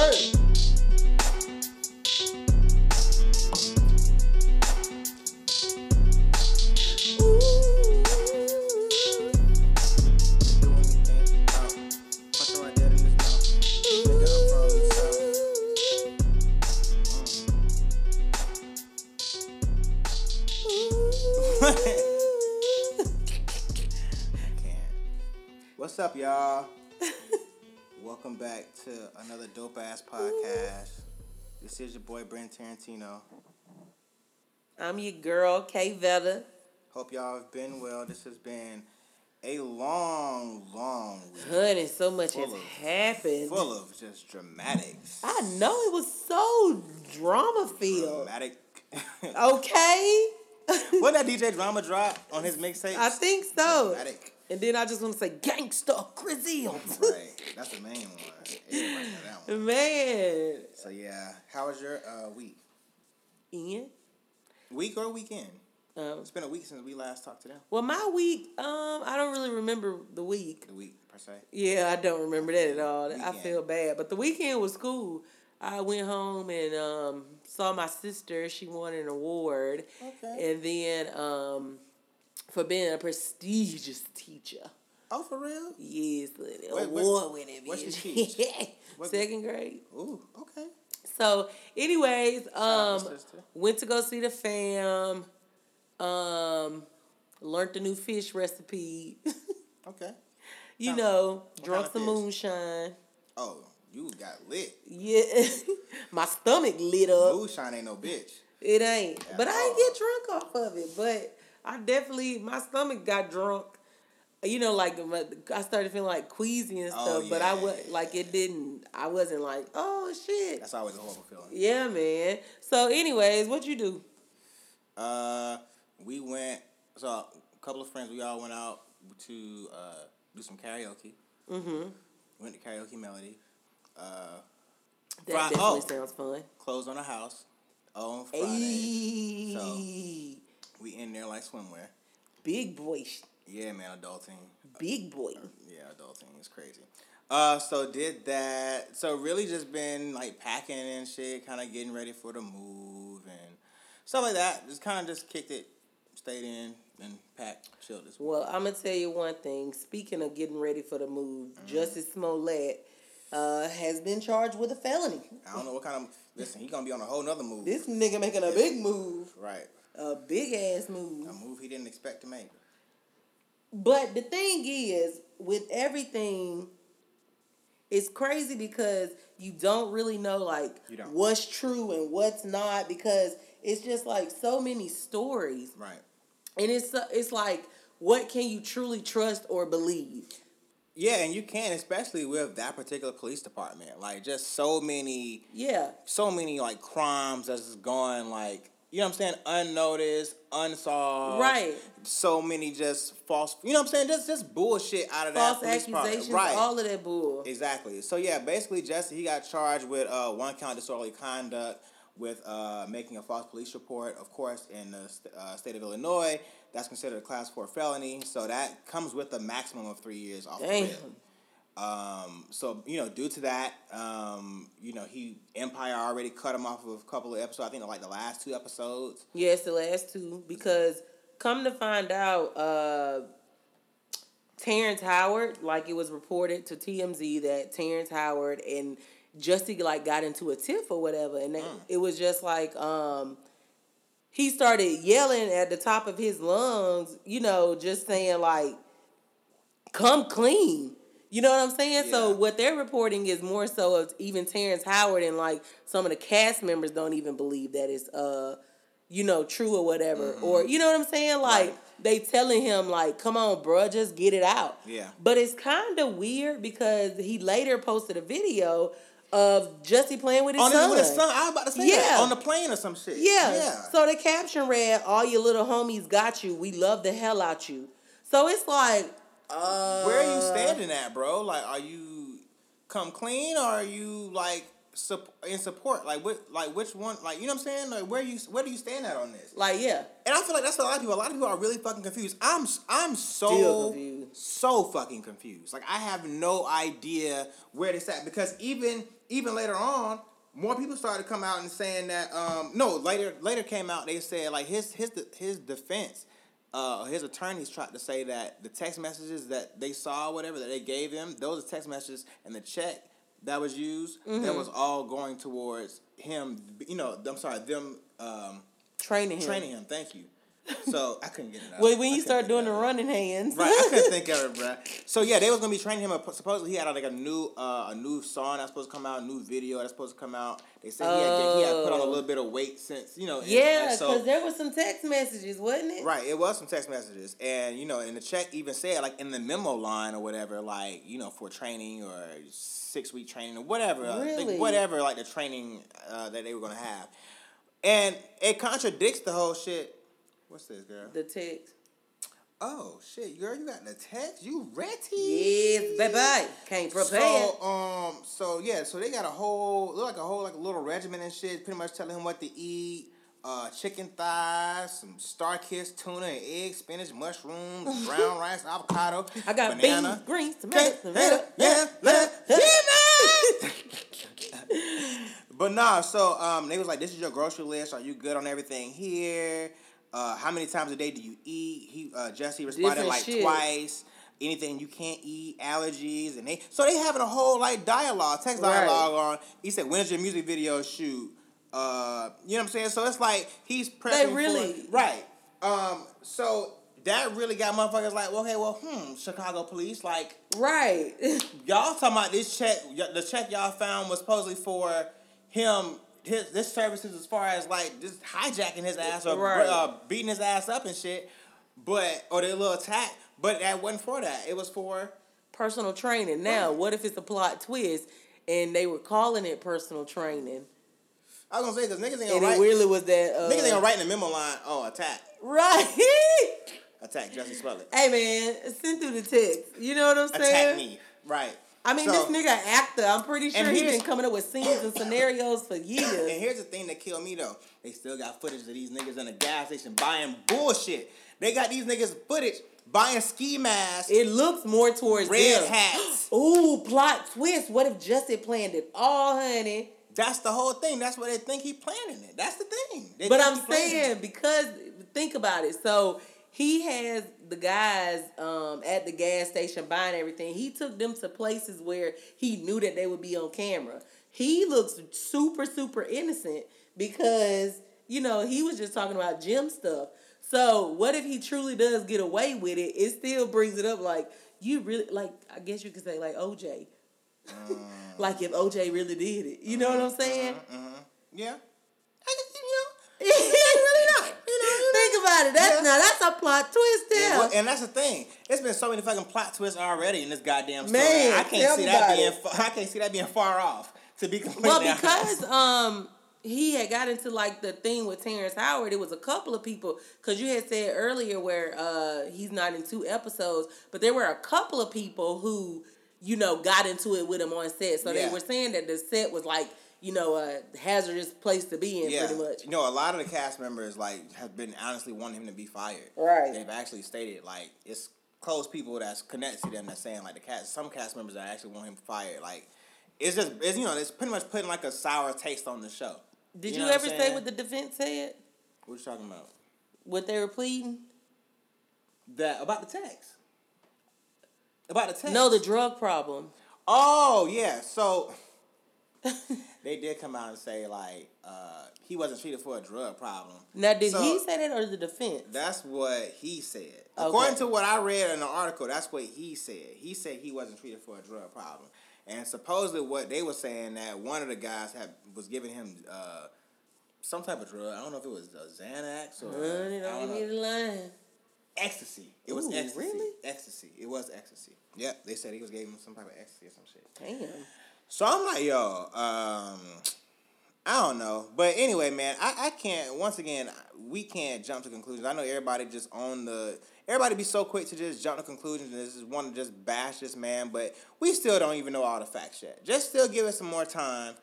Hey. Tarantino. I'm your girl, Kay Vetta. Hope y'all have been well. This has been a long, long week. Honey, so much Full has of- happened. Full of just dramatics. I know it was so drama filled. Dramatic. Okay? what that DJ Drama drop on his mixtape? I think so. Dramatic. And then I just want to say gangsta Grizzle. Right. That's the main one. Everybody know that one. Man. So yeah, how was your uh, week? Ian? Week or weekend? Um, It's been a week since we last talked to them. well, my week, um, I don't really remember the week. The week per se. Yeah, I don't remember that at all. I feel bad. But the weekend was cool. I went home and um, saw my sister. She won an award. Okay. And then um, for being a prestigious teacher. Oh, for real? Yes, award winning. what she teach? Second grade. Ooh, okay. So, anyways, um, went to go see the fam. Um, learned the new fish recipe. Okay. you know, What drunk kind some fish? moonshine. Oh, you got lit. Yeah, my stomach lit up. Moonshine ain't no bitch. It ain't, At but I all. ain't get drunk off of it. But I definitely, my stomach got drunk. You know, like I started feeling like queasy and Oh, stuff. But I yeah, was yeah, like, it didn't. I wasn't like, oh shit. That's always a horrible feeling. Yeah, man. So, anyways, what you do? Uh, we went. So a couple of friends, we all went out to uh, do some karaoke. Mm-hmm. Went to karaoke melody. Uh, That Fri- definitely oh. sounds fun. closed on a house on Friday. Ayy. So- We in there like swimwear. Big boy. Yeah, man, adulting. Big boy. Yeah, adulting is crazy. Uh, so did that. So really just been like packing and shit, kind of getting ready for the move and stuff like that. Just kind of just kicked it, stayed in and packed, chilled this. Well, I'm gonna tell you one thing. Speaking of getting ready for the move, Mm-hmm. Jussie Smollett uh, has been charged with a felony. I don't know what kind of listen. He gonna be on a whole nother move. This nigga making a big move, right, a big ass move. a move he didn't expect to make. But the thing is, with everything, it's crazy because you don't really know like what's true and what's not because it's just like so many stories, Right. and it's uh, it's like what can you truly trust or believe? Yeah, and you can, especially with that particular police department. Like, just so many, Yeah, so many like crimes that's going like, you know what I'm saying, unnoticed, unsolved. right. so many just false you know what I'm saying? Just just bullshit out of False that department. accusations, Right. all of that bull. exactly. So yeah, basically Jesse he got charged with uh, one count disorderly conduct with uh, making a false police report. Of course, in the st- uh, state of Illinois, that's considered a class four felony. So that comes with a maximum of three years off the Damn. rip. Um, so you know, due to that, um, you know, he Empire already cut him off of a couple of episodes. I think like the last two episodes. Yes, the last two because come to find out, uh, Terrence Howard, like it was reported to TMZ that Terrence Howard and Jussie like got into a tiff or whatever, and they, it was just like um, he started yelling at the top of his lungs, you know, just saying like, "Come clean." You know what I'm saying? So what they're reporting is more so of even Terrence Howard and like some of the cast members don't even believe that it's uh you know true or whatever or you know what I'm saying? Like Right. they telling him like, "Come on, bruh, just get it out." Yeah. But it's kind of weird because he later posted a video of Jussie playing with his On son. his, with his son, I was about to say that on the plane or some shit. Yeah. yeah. So the caption read, "All your little homies got you. We love the hell out you." So it's like, uh, Where are you standing at, bro? Like, are you come clean or are you like sup- in support? Like what? Like which one? Like you know what I'm saying? Like where you where do you stand at on this? Like yeah, And I feel like that's a lot of people. A lot of people are really fucking confused. I'm I'm so confused. so fucking confused. Like I have no idea where this at because even even later on, more people started to come out and saying that. Um, no, later later came out. They said like his his his defense. Uh, his attorneys tried to say that the text messages that they saw, whatever that they gave him, those are text messages, and the check that was used, Mm-hmm. that was all going towards him. You know, I'm sorry, them um, training him. training him. Thank you. So I couldn't get it out. When, when I you start doing the running hands, Right, I couldn't think of it, bro. So yeah, they was gonna be training him. Supposedly he had like a new uh, a new song that's supposed to come out, a new video that's supposed to come out. They said he, had, he had put on a Oh. little bit of weight since you know. yeah, because so there was some text messages, wasn't it? right, it was some text messages, and you know, and the check even said like in the memo line or whatever, like you know for training or six week training or whatever, Really? whatever like the training uh, that they were gonna have, and it contradicts the whole shit. What's this, girl? The text. Oh shit, girl, you got the text. You ready? Yes, bye. Can't prepare. So um, so yeah, so they got a whole look like a whole like a little regimen and shit. Pretty much telling him what to eat. Uh, chicken thighs, some StarKist tuna, and egg, spinach, mushrooms, brown rice, avocado. I got banana. beans, greens, tomatoes, yeah, tomato. yeah, yeah, yeah. But nah, so um, they was like, "This is your grocery list. Are you good on everything here? Uh, how many times a day do you eat?" He uh, Jesse responded Different like shit. twice. Anything you can't eat, allergies, and they so they having a whole like dialogue, text Right. dialogue on. He said, "When's your music video shoot?" Uh, you know what I'm saying? So it's like he's prepping for- really- right. Um, so that really got motherfuckers like, well, okay, well, hmm, Chicago police, like Right. y'all talking about this check? y- The check y'all found was supposedly for him. His this services as far as like just hijacking his ass or Right. uh, beating his ass up and shit, but or the little attack. But that wasn't for that. It was for personal training. Now, what if it's a plot twist and they were calling it personal training? I was gonna say because niggas ain't And gonna it write. really was that. Uh, Niggas ain't gonna write in the memo line. Oh, attack, Right. attack, Jesse Smollett, hey, man, send through the text. You know what I'm saying? attack me. Right. I mean, So- this nigga actor. I'm pretty sure he's been coming up with scenes and scenarios for years. And here's the thing that killed me though. They still got footage of these niggas in a gas station buying bullshit. They got these niggas footage buying ski masks, It looks more towards red them. hats. Ooh, plot twist. What if Justin planned it all, honey? That's the whole thing. That's what they think he planning it. That's the thing. They But I'm saying it. because think about it. So he has the guys um, at the gas station buying everything. He took them to places where he knew that they would be on camera. He looks super super innocent because you know he was just talking about gym stuff. So what if he truly does get away with it? It still brings it up like you really like. I guess you could say like OJ. Mm. like if OJ really did it, you know what I'm saying? yeah. I can, you know, really not. You know, you know. Think about it. That's Yeah. now that's a plot twist there. And, what- and that's the thing. It's been so many fucking plot twists already in this goddamn story. Man, I can't see that being. I can't see that being far off. To be completely well, honest. because um he had got into like the thing with Terrence Howard, it was a couple of people because you had said earlier where uh he's not in two episodes, but there were a couple of people who you know got into it with him on set. So Yeah. they were saying that the set was like you know a hazardous place to be in, yeah, pretty much. you know, a lot of the cast members like have been honestly wanting him to be fired. Right. They've actually stated like it's close people that's connected to them that's saying like the cast. Some cast members that actually want him fired. Like it's just it's you know it's pretty much putting like a sour taste on the show. Did know you, what ever say what the defense said? What you talking about? What they were pleading? That about the text. About the text. No, the drug problem. Oh yeah, so they did come out and say like uh, he wasn't treated for a drug problem. Now, did So- he say that or the defense? That's what he said. Okay. According to what I read in the article, that's what he said. He said he wasn't treated for a drug problem, and supposedly what they were saying that one of the guys had was giving him uh, some type of drug. I don't know if it was Xanax or Honey, I don't give me know. the line. ecstasy. It was Ooh, ecstasy. really? Ecstasy. It was ecstasy. Yep, they said he was giving him some type of ecstasy or some shit. Damn. So I'm like, yo, um, I don't know. But anyway, man, I, I can't, once again, we can't jump to conclusions. I know everybody just on the, everybody be so quick to just jump to conclusions and just want to just bash this man, but we still don't even know all the facts yet. Just still give it some more time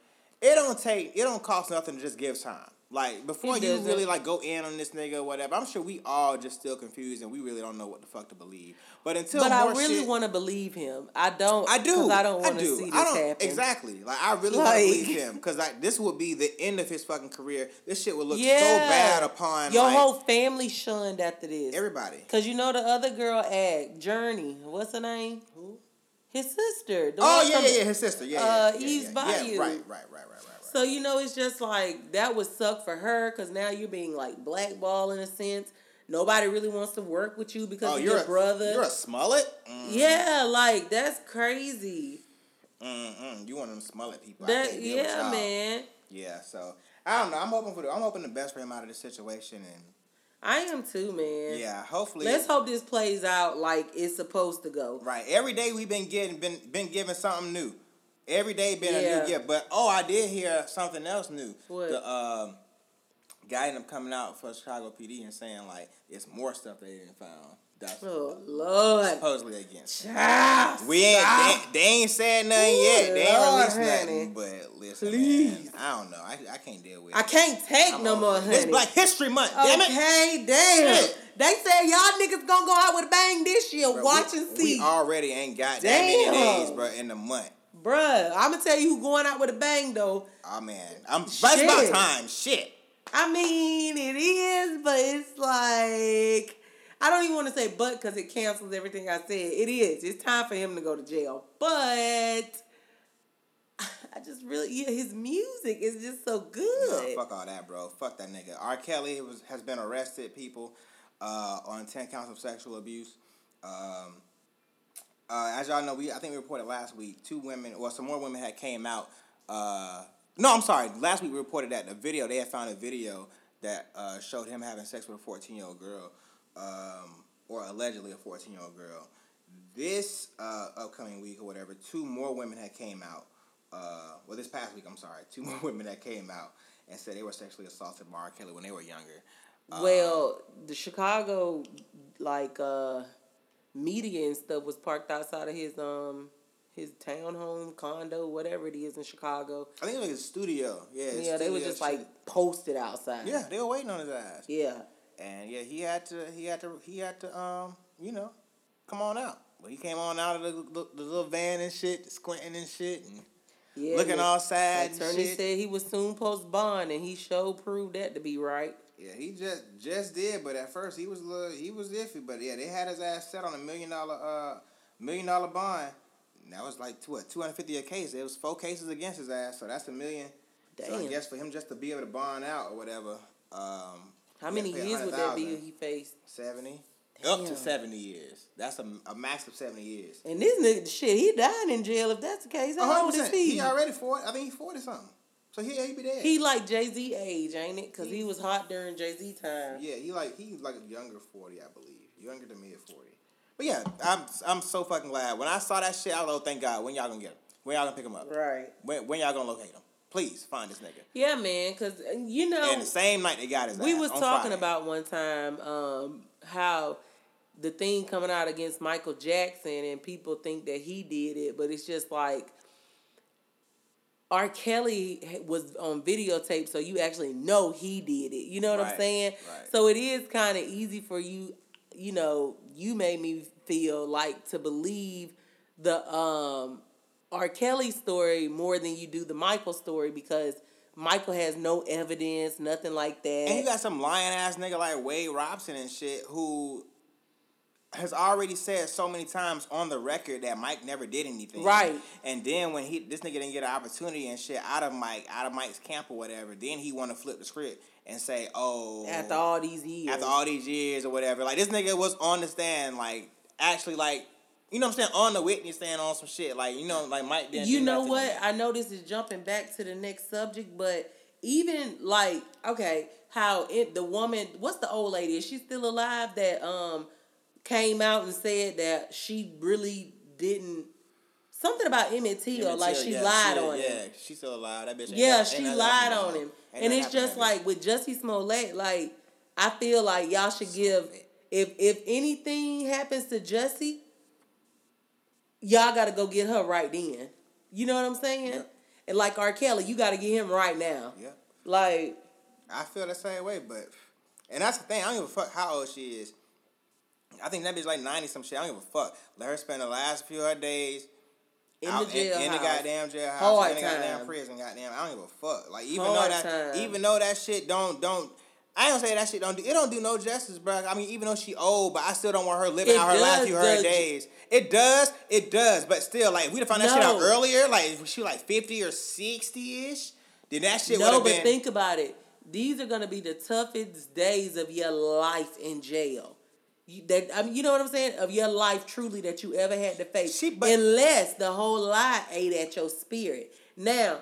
it don't take it don't cost nothing to just give time. Like before you really like go in on this nigga or whatever, I'm sure we all just still confused and we really don't know what the fuck to believe. But until But I really shit, want to believe him. I don't. I do I don't want to do. see this I don't, happen. Exactly. Like I really want to believe him because like this would be the end of his fucking career. This shit would look Yeah. so bad upon your like, whole family shunned after this. everybody. Cause you know the other girl act Jurnee. What's her name? Who? His sister. Oh yeah, yeah, yeah. His sister. Yeah, uh, yeah, yeah, Eve's yeah. Bayou. Yeah, right, right, right, right, right. So you know, it's just like that would suck for her because now you're being like blackballed in a sense. Nobody really wants to work with you because oh, of you're your a brother. You're a Smollett. Mm, yeah, like that's crazy. mm, mm. You want them Smollett people. That can't deal with yeah, man. Yeah. So I don't know. I'm hoping for the. I'm hoping the best for him out of this situation, and I am too, man. yeah, hopefully. Let's hope this plays out like it's supposed to go. Right. Every day we've been getting been been given something new. Every day been a new gift. But oh, I did hear something else new. What? The um, guy ended up coming out for Chicago PD and saying like it's more stuff they didn't found. That's Oh Lord. supposedly against. Child, We ain't they, they ain't said nothing Ooh, yet. They ain't Lord, released honey. nothing. But listen, Please. man, I don't know. I, I can't deal with I it. can't take I'm no over more, honey. It's Black History Month. Damn it. Okay, damn. Shit. They said y'all niggas gonna go out with a bang this year. Bro, Watch we, and see. We already ain't got that many Damn. days, bro, in the month. Bruh, I'm gonna tell you who going out with a bang though. Oh man, I'm. That's about time. Shit. I mean, it is, but it's like I don't even want to say but because it cancels everything I said. It is. It's time for him to go to jail, but I just really yeah, his music is just so No, good. fuck all that, bro. Fuck that nigga. R. Kelly was has been arrested, people, uh, on ten counts of sexual abuse. Um, uh, as y'all know, we I think we reported last week two women, or some more women had came out. Uh, no, I'm sorry. Last week we reported that the video they had found a video that uh, showed him having sex with a 14 year old girl, um, or allegedly a 14 year old girl. This uh, upcoming week or whatever, two more women had came out. Uh, well, this past week, I'm sorry, two more women that came out and said they were sexually assaulted by R. Kelly when they were younger. Um, Well, the Chicago like uh media and stuff was parked outside of his um his townhome, condo, whatever it is in Chicago. I think it was his studio. Yeah, his yeah, they were just shit. like posted outside. yeah, they were waiting on his ass. Yeah. And yeah, he had to, he had to, he had to, um, you know, come on out. But he came on out of the, the, the little van and shit, squinting and shit, and Yeah. looking all sad Attorney said he was soon post bond, and he sure proved that to be right. Yeah, he just just did, but at first he was a little, he was iffy. But yeah, they had his ass set on a million dollar uh million dollar bond. And that was like two what two hundred fifty a case. It was four cases against his ass, so that's a million. So I guess for him just to be able to bond out or whatever, um, How many had to pay years would that be he faced? Seventy. Up to seventy years. That's a, a max of seventy years. And this nigga, shit, he died in jail. If that's the case, how old is he? He already forty. I think he's forty something. So he he be dead. He like Jay Z age, ain't it? Cause he was hot during Jay Z time. Yeah, he like he's like a younger forty, I believe, younger than me at forty. But yeah, I'm I'm so fucking glad. When I saw that shit, I was like, oh, thank God. When y'all gonna get him? When y'all gonna pick him up? Right. When when y'all gonna locate him? Please find this nigga. Yeah, man. Cause uh, you know, And the same night they got his we was talking Friday. about one time um, how the thing coming out against Michael Jackson and people think that he did it, but it's just like R. Kelly was on videotape, so you actually know he did it. You know what I'm saying? right. So it is kind of easy for you. You know, you made me feel like to believe the um, R. Kelly story more than you do the Michael story because Michael has no evidence, nothing like that. And you got some lying ass nigga like Wade Robson and shit who has already said so many times on the record that Mike never did anything. Right. And then when he this nigga didn't get an opportunity and shit out of Mike, out of Mike's camp or whatever, then he wanna flip the script and say, Oh after all these years. after all these years or whatever. Like this nigga was on the stand, like actually like you know what I'm saying, on the witness stand on some shit. Like, you know, like Mike didn't you know what? I know this is jumping back to the next subject, but even like okay, how it the woman, what's the old lady? Is she still alive? That um came out and said that she really didn't something about Emmett Till, Emmett like she yeah, lied she- on yeah, him. she's still alive. That bitch. Yeah, got- she lied on him. Ain't And it's just like with Jussie Smollett, like I feel like y'all should give if if anything happens to Jussie, y'all gotta go get her right then. You know what I'm saying? Yeah. And like R. Kelly, you got to get him right now. Yeah. Like, I feel the same way, but and that's the thing. I don't give a fuck how old she is. I think that bitch like ninety some shit. I don't give a fuck. Let her spend the last few of her days in out the jail in, in the goddamn jailhouse, Hard in the goddamn time. prison, goddamn. I don't give a fuck. Like even Hard though that, time. even though that shit don't don't. I don't say that shit don't do it don't do no justice, bro. I mean, even though she old, but I still don't want her living It out her last few of her days. It does, it does, but still, like we'd have found that shit out earlier, like if she like fifty or sixty ish, then that shit would No, but been. think about it. These are gonna be the toughest days of your life in jail. You, that I mean, you know what I'm saying? Of your life, truly, that you ever had to face, She- but- unless the whole lie ate at your spirit. Now,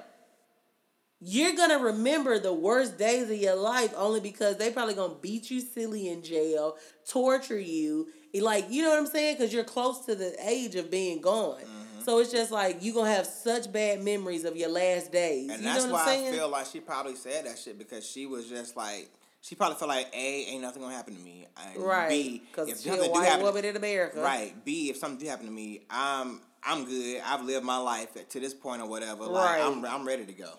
you're gonna remember the worst days of your life only because they probably gonna beat you silly in jail, torture you, like you know what I'm saying? Because you're close to the age of being gone. Mm-hmm. So it's just like you gonna have such bad memories of your last days. And you that's know why I'm saying? I feel like she probably said that shit because she was just like she probably felt like A, ain't nothing gonna happen to me. And Right, B, because if something do happen, woman in America. right. B, if something do happen to me, I'm I'm good. I've lived my life to this point or whatever. Like Right. I'm I'm ready to go.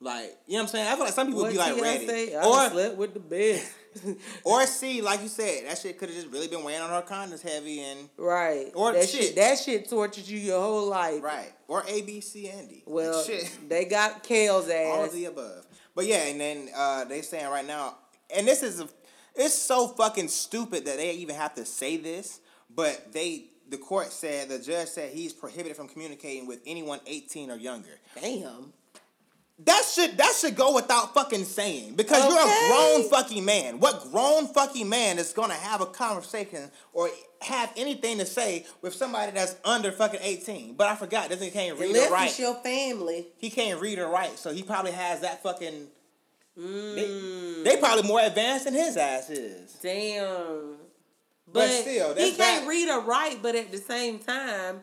Like you know what I'm saying? I feel like some people What be like ready, say? I or slept with the best. or C, like you said, that shit could have just really been weighing on her conscience heavy and right. Or that shit. That shit tortured you your whole life. right or A, B, C, and D. Like, Well, shit. they got Kale's ass. all of the above. But yeah, and then uh, they saying right now, and this is a, it's so fucking stupid that they even have to say this. But they, the court said, the judge said he's prohibited from communicating with anyone eighteen or younger. Damn. That should that should go without fucking saying because you're a grown fucking man. What grown fucking man is gonna have a conversation or have anything to say with somebody that's under fucking eighteen? But I forgot this nigga can't read Unless or write. it's your family. he can't read or write, so he probably has that fucking. Mm. They, they probably more advanced than his ass is. Damn. But But, still, he can't bad. read or write, but at the same time,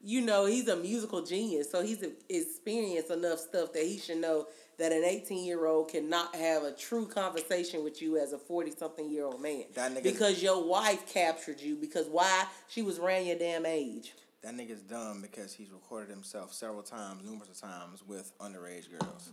you know, he's a musical genius. So he's experienced enough stuff that he should know that an 18 year old cannot have a true conversation with you as a 40 something year old man. That nigga- because your wife captured you. Because why? She was around your damn age. That nigga's dumb because he's recorded himself several times, numerous times with underage girls.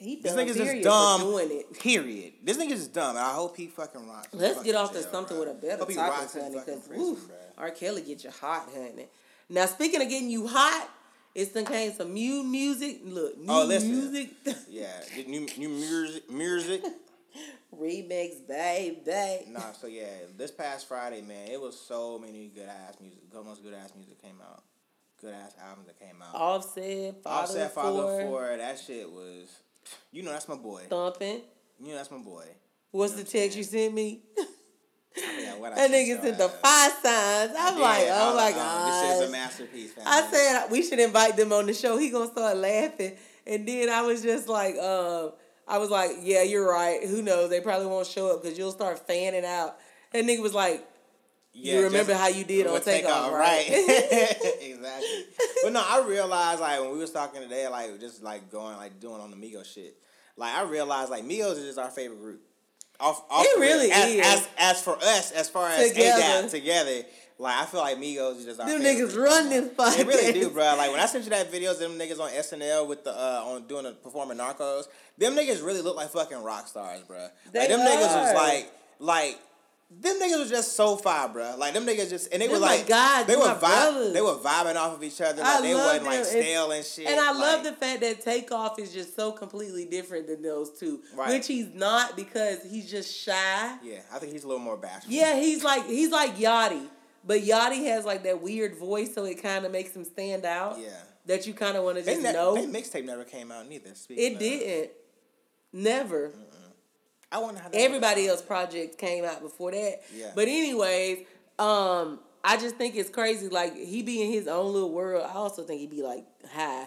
He This nigga's just dumb. doing it. Period. This nigga's just dumb, and I hope he fucking rocks. Let's fucking get off to something bruh. with a better Hope topic, honey. Because woof. R. Kelly get you hot, honey. Now speaking of getting you hot, it's done came some new music. Look, new Oh, music Yeah, new new music, music. remix, baby. Nah, so yeah, this past Friday, man, it was so many good ass music. Much good ass music came out. Good ass albums that came out. Offset, father, Offset, four, Father Four, that shit was. You know that's my boy. thumping. You know that's my boy. What's You the know I'm text you sent me? Yeah, what that nigga sent the five signs. I'm Yeah, like, oh my god. This is a masterpiece, fam. I said we should invite them on the show. He gonna start laughing, and then I was just like, um, I was like, yeah, you're right. Who knows? They probably won't show up because you'll start fanning out. And nigga was like, Yeah, you remember how you did on Takeoff, right? exactly. But no, I realized like when we was talking today, like just like going like doing on the Migos shit. Like I realized like Migos is just our favorite group. Off, off It really as, is. As, as for us, as far as Together. Together, like I feel like Migos is just our Them favorite niggas group. run this podcast. They really do, bro. Like when I sent you that videos them niggas on SNL with the uh on doing the performing Narcos, them niggas really look like fucking rock stars, bro. They like them niggas was like like them niggas was just so fire, bro. Like them niggas just and they Them were like guys, they were vibe, they were vibing off of each other. Like I they wasn't like stale and shit. And I love the fact that Takeoff is just so completely different than those two, Right. which he's not because he's just shy. Yeah, I think he's a little more bashful. Yeah, he's like he's like Yachty, but Yachty has like that weird voice, so it kind of makes him stand out. Yeah. that you kind of want to They ne- know. they mixtape never came out neither. It of. didn't. Never. I wonder how Everybody else project came out before that. Yeah. But anyways, um, I just think it's crazy. Like he be in his own little world. I also think he'd be like high.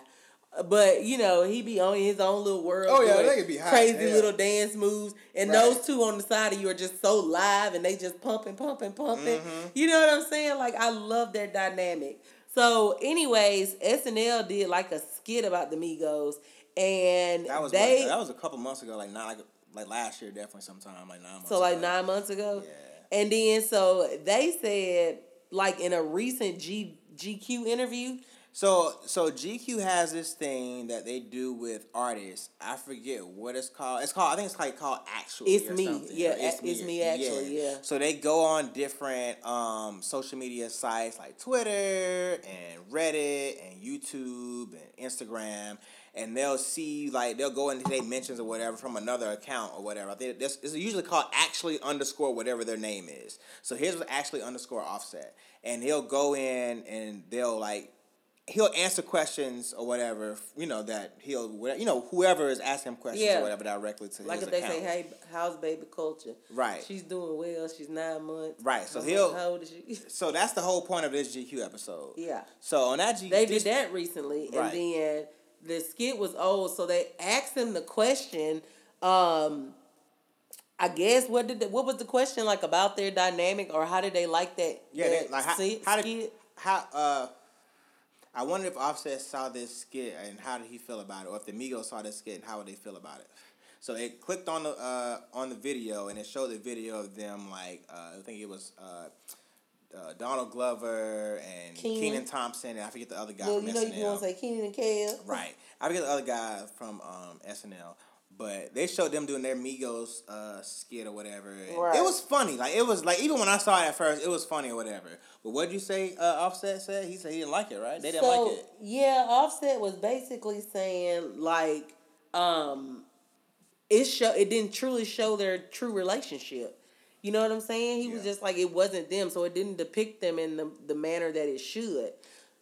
But you know, he be on his own little world. Oh, yeah, they could be high crazy hell. little dance moves, and Right. those two on the side of you are just so live, and they just pumping, pumping, pumping. Mm-hmm. You know what I'm saying? Like I love their dynamic. So, anyways, SNL did like a skit about the Migos, and That was they what, that was a couple months ago, like not like like last year, definitely sometime like nine months. So like ago. nine months ago. Yeah. And then so they said like in a recent G GQ interview, So so GQ has this thing that they do with artists. I forget what it's called. It's called I think it's like called actually. It's me. something, Yeah, or It's Me Actually, yeah. So they go on different um, social media sites like Twitter and Reddit and YouTube and Instagram, and they'll see like they'll go into their mentions or whatever from another account or whatever. They, this is usually called actually underscore whatever their name is. So here's what actually underscore offset, and he'll go in and they'll like he'll answer questions or whatever, you know, that he'll, whatever, you know, whoever is asking him questions Yeah. or whatever directly to Like his if they account. say, "Hey, how's baby Kulture?" Right. She's doing well. She's nine months. Right, so I'm he'll- How old is she? So that's the whole point of this GQ episode. yeah. So on that GQ, They this- did that recently, Right. and then the skit was old, so they asked him the question. Um, I guess what did the, what was the question like about their dynamic, or how did they like that? Yeah, that they, like how, skit- how did how uh. I wonder if Offset saw this skit and how did he feel about it, or if the Migos saw this skit and how would they feel about it. So they clicked on the uh, on the video and it showed the video of them like uh, I think it was uh, uh, Donald Glover and Kenan. Kenan Thompson and I forget the other guy Well, from you know, SNL. you want to say Kenan and Kel, Right. I forget the other guy from um, SNL. But they showed them doing their Migos uh, skit or whatever. Right. It was funny. Like it was like even when I saw it at first, it was funny or whatever. But what did you say? Uh, Offset said he said he didn't like it. Right? They didn't so, like it. Yeah, Offset was basically saying like, um, it show it didn't truly show their true relationship. You know what I'm saying? He was just like it wasn't them, so it didn't depict them in the the manner that it should.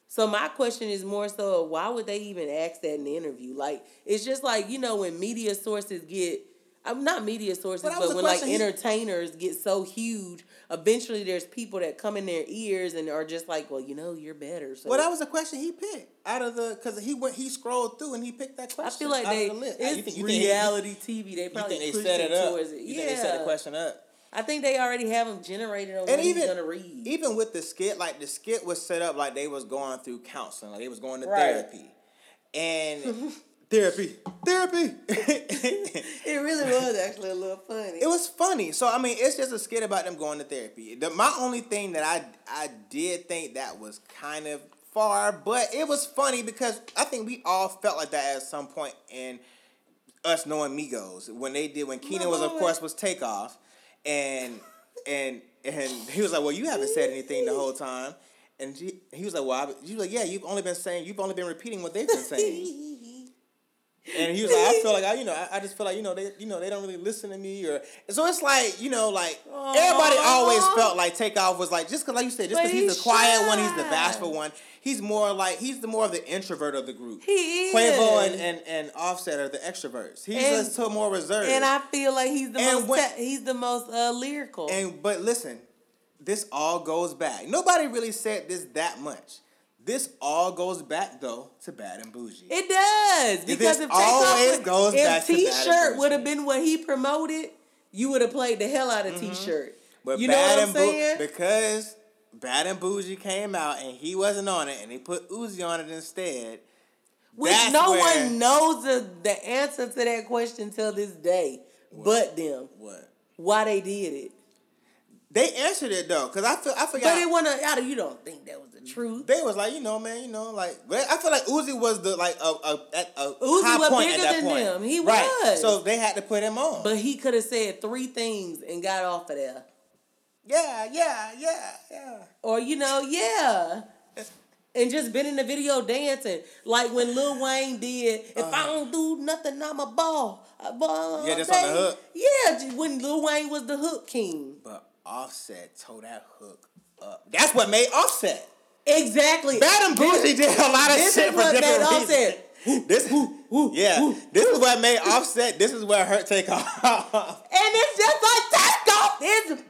So my question is more so why would they even ask that in the interview? Like it's just like you know when media sources get. I'm not media sources, that but when like entertainers get so huge, eventually there's people that come in their ears and are just like, well, you know, you're better. So Well, that was a question he picked out of the because he went he scrolled through and he picked that question. I feel like out they the list. it's You think- you think reality TV. They You probably think they set it up? it. You yeah, think they set the question up? I think they already have them generated on And what even he's gonna read. even with the skit, like the skit was set up like they was going through counseling, like they was going to Right. therapy, and therapy, therapy. it really was actually a little funny. It was funny. So I mean, it's just a skit about them going to therapy. The, my only thing that I I did think that was kind of far, but it was funny because I think we all felt like that at some point in us knowing Migos when they did when Kenan was of course was takeoff, and and and he was like, well, you haven't said anything the whole time. And she, he was like, well, I, she was like, yeah, you've only been saying, you've only been repeating what they've been saying. And he was like, I feel like I, you know, I, I just feel like you know they, you know, they don't really listen to me, or so it's like you know, like everybody always felt like Takeoff was like just because, like you said, just because he's he's the quiet one, he's the bashful one. He's more like he's the more of the introvert of the group. He is. Quavo and, and, and Offset are the extroverts. He's And- just so more reserved. and I feel like he's the And most when- te- he's the most uh, lyrical. And but listen, this all goes back. Nobody really said this that much. This all goes back though to Bad and Boujee. it does because if always would- goes if back to T-shirt would have been what he promoted, you would have played the hell out of T-shirt. Mm-hmm. But you know Bad what I'm saying? because Bad and Boujee came out and he wasn't on it, and he put Uzi on it instead. Which that's no where- one knows the, the answer to that question till this day, but them. What? Why they did it? They answered it though, cause I feel I forgot. But it wasn't. out of- You don't think that was the truth? they was like, you know, man, you know, like, but I feel like Uzi was the like a a, at a Uzi high was point bigger at that than point. them. He right. was. So they had to put him on. But he could have said three things and got off of there. yeah, yeah, yeah, yeah. Or you know, yeah. And just been in the video dancing. Like when Lil Wayne did, if I don't do nothing, I'm a ball. A ball Uh-huh. Yeah, just on the hook. Yeah, when Lil Wayne was the hook king. But Offset tore that hook up. That's what made Offset. Exactly. Bad and Boujee did a lot of shit is for different reasons. Offset. This, yeah, this is what made Offset. This is where Hurt take off. And it's just like take off. It's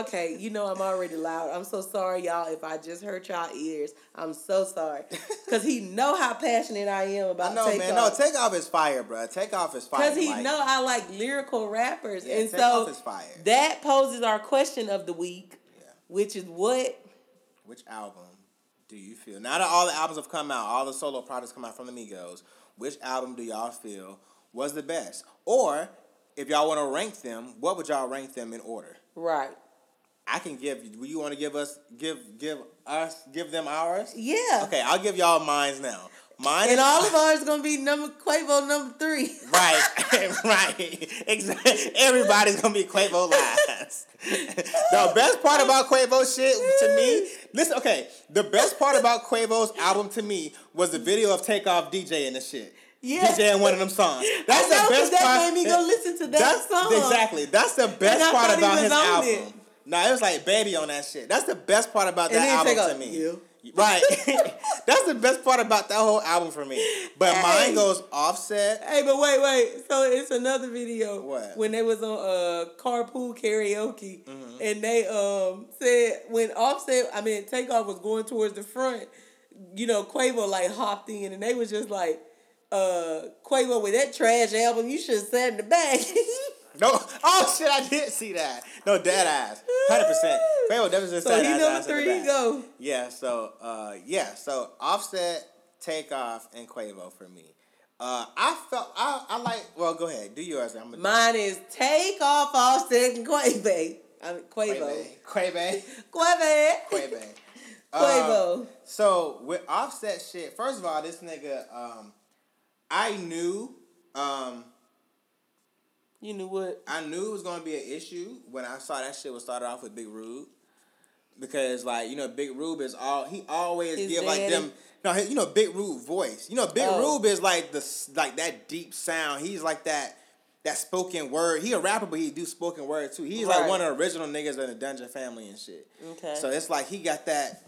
okay. You know I'm already loud. I'm so sorry, y'all. If I just hurt y'all ears, I'm so sorry. Cause he know how passionate I am about I know, take man. No, off. Takeoff is fire, bro. Takeoff is fire. Cause he like, know I like lyrical rappers, Yeah, and Takeoff so that poses our question of the week, Yeah. which is what Which album do you feel? Now that all the albums have come out, all the solo products come out from the Migos, which album do y'all feel was the best? Or if y'all want to rank them, what would y'all rank them in order? right. I can give. you. you want to give us give give us give them ours? Yeah. Okay, I'll give y'all mines now. Mine and all of ours gonna be number Quavo number three. Right, right, exactly. Everybody's gonna be Quavo last. the best part about Quavo shit to me, listen, okay. The best part about Quavo's album to me was the video of Takeoff DJ and the shit. Yeah. DJing one of them songs. That's know, the best that part. That made me go listen to that that's, song. Exactly. That's the best part about his album. It. Nah, it was like baby on that shit. That's the best part about that album to me. You. Right. That's the best part about that whole album for me. But hey. mine goes offset. Hey, but wait, wait. So it's another video what? when they was on uh carpool karaoke mm-hmm. and they um said when offset I mean takeoff was going towards the front, you know, Quavo like hopped in and they was just like, uh Quavo with that trash album, you should have sat in the back. No, oh shit, I did see that. No, dead ass, hundred percent. Quavo definitely so he number three. Go. Yeah. So, uh, yeah. So Offset, Takeoff, and Quavo for me. Uh, I felt I, I like. Well, go ahead. Do yours. I'm Mine is Takeoff, Offset, and Quavo. I mean Quavo. Quavo. Quavo. Quavo. Quavo. Um, so with Offset shit, first of all, this nigga, um, I knew, um you knew what? I knew it was gonna be an issue when I saw that shit was started off with Big Rube. Because like, you know, Big Rube is all he always His give daddy. like them no, you know, Big Rube voice. You know, Big oh. Rube is like the like that deep sound. He's like that that spoken word. He a rapper, but he do spoken word too. He's right. like one of the original niggas in the Dungeon Family and shit. Okay. So it's like he got that.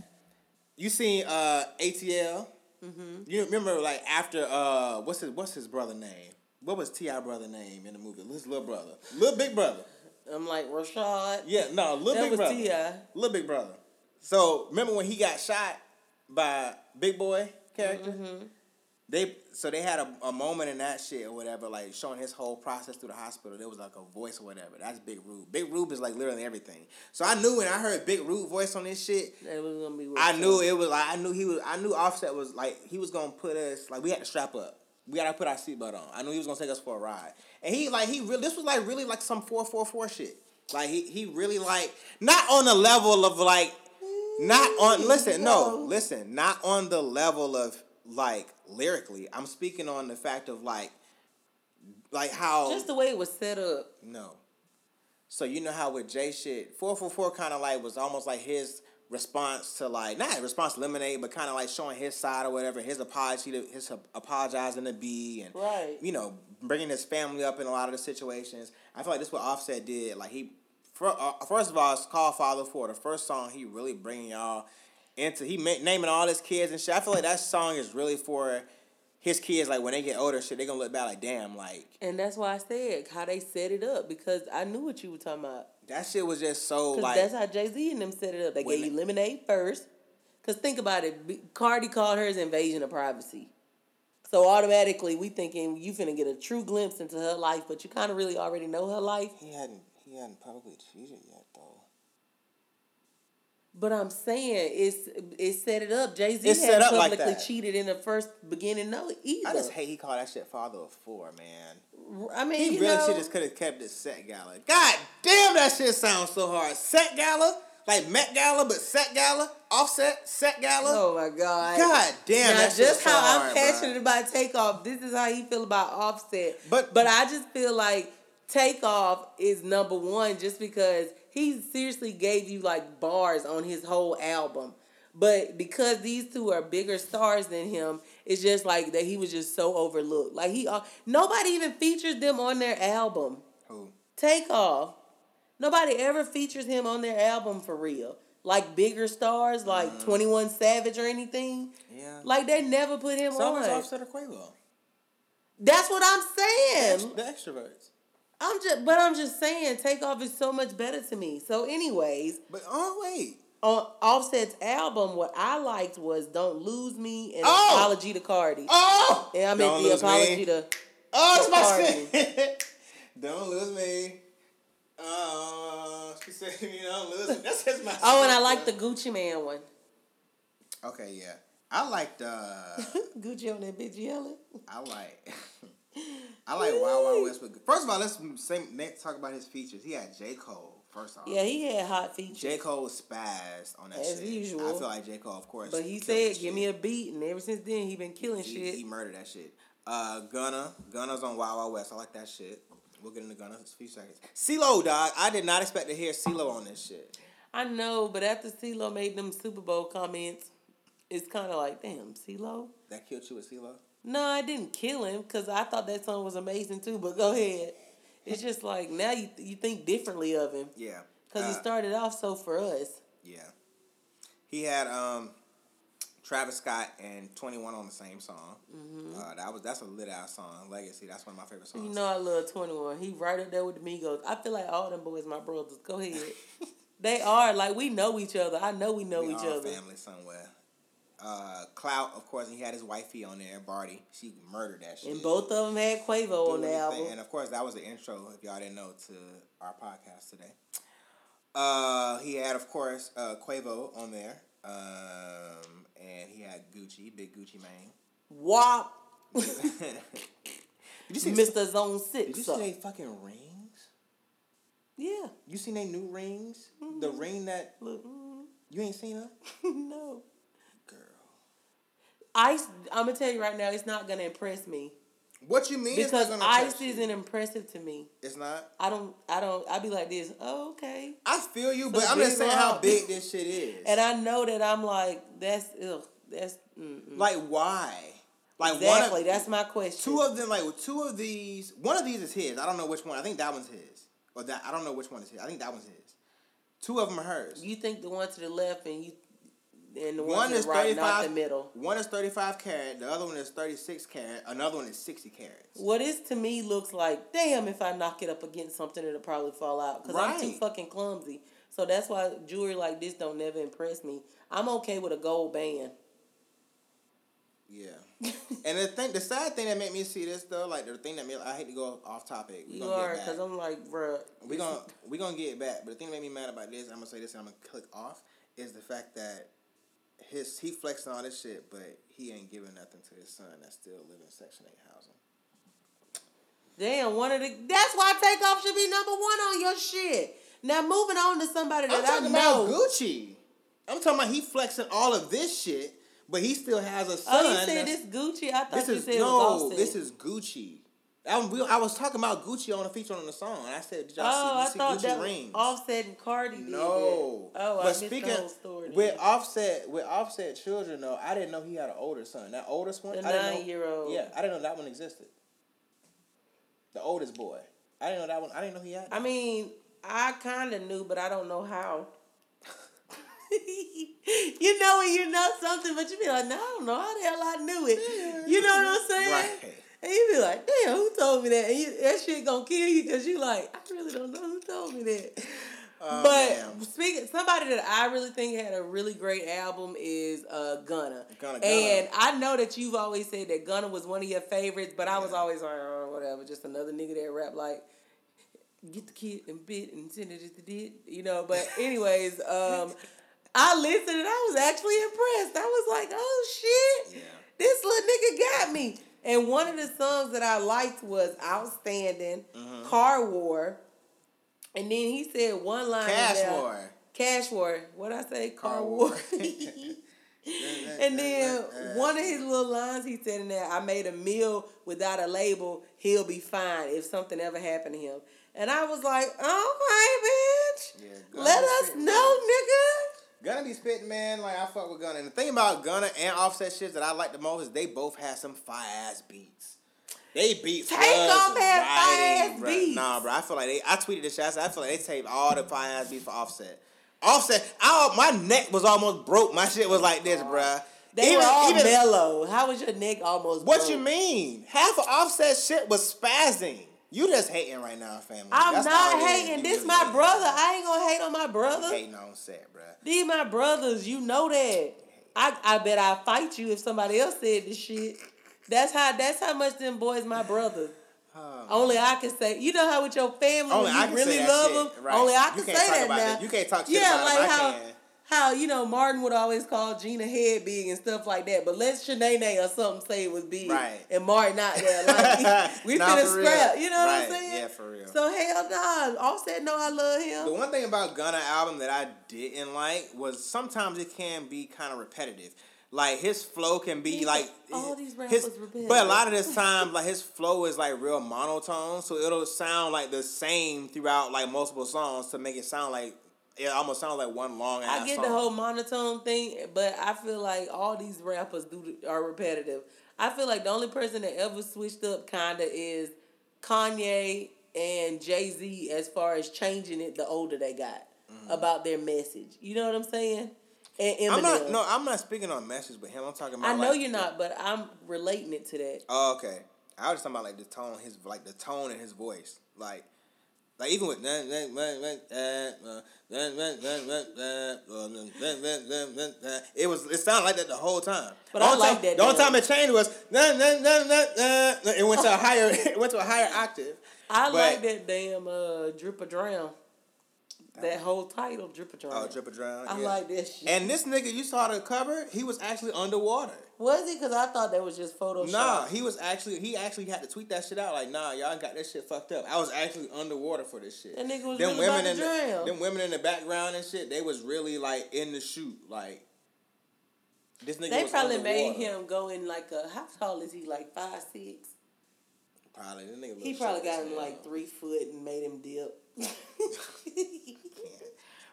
You seen uh ATL? Mm-hmm. You remember like after uh what's his what's his brother name? What was T.I. brother name in the movie? His little brother, little big brother. I'm like Rashad. Yeah, no, little big brother. T.I. Little big brother. So remember when he got shot by Big Boy character? Mm-hmm. They so they had a, a moment in that shit or whatever, like showing his whole process through the hospital. There was like a voice or whatever. That's Big Rube. Big Rube is like literally everything. So I knew when I heard Big Rube voice on this shit, it was gonna be. I knew it was like I knew he was. I knew Offset was like he was gonna put us like we had to strap up we gotta put our seatbelt on. I knew he was gonna take us for a ride, and he like he really this was like really like some four four four shit. Like he he really like not on the level of like not on listen no listen not on the level of like lyrically. I'm speaking on the fact of like like how just the way it was set up. No. So you know how with Jay shit, four four four kind of like was almost like his response to like not response to lemonade, but kind of like showing his side or whatever, his apology, to, his apologizing to B, and right. you know bringing his family up in a lot of the situations. I feel like this is what Offset did. Like he, uh, first of all, it's called Father for the first song. He really bringing y'all into he naming all his kids and shit. I feel like that song is really for his kids, like when they get older, shit, they gonna look back like, damn, like. And that's why I said how they set it up because I knew what you were talking about. That shit was just so like. That's how Jay Z and them set it up. They gave you lemonade first. Cause think about it, Cardi called hers invasion of privacy. So automatically we thinking you finna get a true glimpse into her life, but you kind of really already know her life. He hadn't he hadn't publicly cheated yet. But I'm saying it's it set it up. Jay Z had publicly like cheated in the first beginning. No, either. I just hate he called that shit father of four, man. I mean, he really know, should just could have kept it Set Gala. God damn, that shit sounds so hard. Set Gala, like Met Gala, but Set Gala, Offset, Set Gala. Oh my god. God damn, now, just how so I'm hard, passionate bro. about Takeoff. This is how he feel about Offset. But but I just feel like Takeoff is number one just because he seriously gave you like bars on his whole album. But because these two are bigger stars than him, it's just like that he was just so overlooked. Like he uh, nobody even features them on their album. Who? Takeoff. Nobody ever features him on their album for real. Like bigger stars, like mm. Twenty One Savage or anything. Yeah. Like they never put him Some on. Some Offset or Quavo. That's what I'm saying. The, the extroverts. I'm just, but I'm just saying, Takeoff is so much better to me. So, anyways. But oh wait. On Offset's album, what I liked was "Don't Lose Me" and oh! "Apology to Cardi." Oh, and I meant the apology me. to. Oh, it's my shit. Don't lose me. Oh, she said, "You don't lose me." That's just my. oh, and I like the Gucci Mane one. Okay, yeah, I liked uh, Gucci on that bitch yelling. I like. I like Wild Wild West. But first of all, let's say, talk about his features. He had J Cole First off, Yeah, he had hot features. J Cole spazzed on that As shit. usual. I feel like J Cole, of course. but he said, "Give shit. me a beat," and ever since then he been killing He, shit. he murdered that shit. Uh, Gunna, Gunna's on Wild Wild West. I like that shit. We'll get into Gunna in a few seconds. CeeLo, dog. I did not expect to hear CeeLo on this shit. I know, but after CeeLo made them Super Bowl comments, it's kind of like, damn, CeeLo. That killed you with CeeLo. No, I didn't kill him because I thought that song was amazing too. But go ahead. It's just like now you you think differently of him Yeah. because he Uh, started off so for us. Yeah. He had um Travis Scott and Twenty One on the same song. Uh, that was that's a lit ass song. Legacy. That's one of my favorite songs. You know I love Twenty One. He right up there with the Migos. I feel like all them boys my brothers. Go ahead. they are like we know each other. I know we know we each other. family somewhere. Uh, Clout, of course, and he had his wifey on there, Barty. She murdered that shit. And both of them had Quavo on the album. And of course, that was the intro, if y'all didn't know, to our podcast today. Uh, he had, of course, uh, Quavo on there. Um, and he had Gucci, big Gucci man. Wop. did you see? Mr. Zone 6. Did you see they fucking rings? Yeah. You seen they new rings? The ring that Look. mm, you ain't seen her, no. Ice. I'm gonna tell you right now, it's not gonna impress me What you mean? it's not because Ice isn't impressive to me. It's not. I don't. I don't. I be like this. Oh, okay. I feel you, So but I'm just saying how big this shit is. And I know that I'm like that's ugh, that's mm-mm. like why? Like exactly. of, that's my question. two of them, like two of these. One of these is his. I don't know which one. I think that one's his. Or that I don't know which one is his. I think that one's his. Two of them are hers. you think the one to the left and you and the one, One to the is right, thirty not five. the middle. One is thirty five carat. The other one is thirty six carat. Another one is sixty carats. What is to me looks like damn. If I knock it up against something, it'll probably fall out because I'm too fucking clumsy. So that's why jewelry like this don't never impress me. I'm okay with a gold band. Yeah. and the thing, the sad thing that made me see this though, like the thing that made I hate to go off topic. We You are because I'm like, bruh. We gonna we gonna get back, but the thing that made me mad about this, I'm gonna say this, and I'm gonna click off, is the fact that his he flexing all this shit, but he ain't giving nothing to his son that still live in Section Eight housing. Damn, one of the. That's why takeoff should be number one on your shit. Now moving on to somebody I'm that I know. about Gucci. I'm talking about he flexing all of this shit, but he still has a son. Oh, you said this Gucci? I thought This you is said no, this is Gucci. I, we- I was talking about Gucci on the feature on the song, I said, "Did y'all Oh, I see, you thought see Gucci that rings?" Offset and Cardi No. that. Oh, but speaking story. with then. Offset, with Offset children though, I didn't know he had an older son. That oldest one, The I didn't know- nine-year-old. Yeah, I didn't know that one existed. The oldest boy, I didn't know that one. I didn't know he had. I mean, I kind of knew, but I don't know how. you know when you know something, but you be like, no, I don't know how the hell I knew it. You know what I'm saying? Right. And you be like, damn, who told me that? And you, that shit gonna kill you because you like, I really don't know who told me that. Oh, but man. speaking, somebody that I really think had a really great album is uh, Gunna. Gunna, Gunna. And I know that you've always said that Gunna was one of your favorites, but I was always like, oh, whatever, just another nigga that rap like get the kid and bit and send it to the did, you know. But anyways, um, I listened and I was actually impressed. I was like, oh shit, Yeah. this little nigga got me. And one of the songs that I liked was Outstanding, Mm-hmm. Car War. And then he said one line. Cash War. Cash War. What I say? Car, Car War. War. and then one of his little lines he said in there, I made a meal without a label, he'll be fine if something ever happened to him. And I was like, okay, bitch. Yeah, Let us know, nigga. Gunna be spitting, man. Like I fuck with Gunna. And the thing about Gunna and Offset shit that I like the most is they both have some fire ass beats. They beat Take off had fire-ass bruh. beats. Nah, bro. I feel like they. I tweeted this shit. I said I feel like they taped all the fire ass beats for Offset. Offset. I, my neck was almost broke. My shit was like this, bruh. They were all mellow. How was your neck almost What broke? you mean? Half of Offset shit was spazzing. You just hating right now, family. I'm That's not all it is. hating. This my hating. brother. I ain't gonna hate on my brother. Hating on set, bruh. These my brothers. You know that. I I bet I fight you if somebody else said this shit. That's how that's how much them boys my brothers. Only I can say. You know how with your family Only you really love shit, them. right. Only I can say that now. that. You can't talk shit yeah, about like them. How. How you know Martin would always call Gina head big and stuff like that, but let Shanae or something say it was big, Right. And Martin out there like we finna for real. scrap. You know what I'm saying? Yeah, for real. So hell no, nah. Offset know I love him. The one thing about Gunna album that I didn't like was sometimes it can be kind of repetitive. Like his flow can be like all these rappers repetitive. but a lot of this time like his flow is like real monotone, so it'll sound like the same throughout like multiple songs to make it sound like it almost sounds like one long ass I get song. the whole monotone thing, but I feel like all these rappers do are repetitive. I feel like the only person that ever switched up kinda is Kanye and Jay Z as far as changing it the older they got about their message. You know what I'm saying? And Eminem. Mm-hmm. I'm not no, I'm not speaking on message with him. I'm talking about I know like, you're not, but I'm relating it to that. Oh, okay. I was talking about like the tone, his like the tone in his voice, like. Like even with it was it sounded like that the whole time. But the I like time, that The only time it changed was it went to a higher it went to a higher octave. I But- like that damn uh, Drip or Drown. That whole title, Drip or oh, Drown. Oh, drip or drown. I yeah. like this shit. And this nigga, you saw the cover. He was actually underwater. was he? Because I thought that was just Photoshop. Nah, he was actually he actually had to tweet that shit out. Like, nah, y'all got that shit fucked up. I was actually underwater for this shit. That nigga was them really women in the, them women in the background and shit. They was really like in the shoot. Like, this nigga. They probably made him go in like a how tall is he? Like five six. Probably this nigga. He probably got him like three foot and made him dip.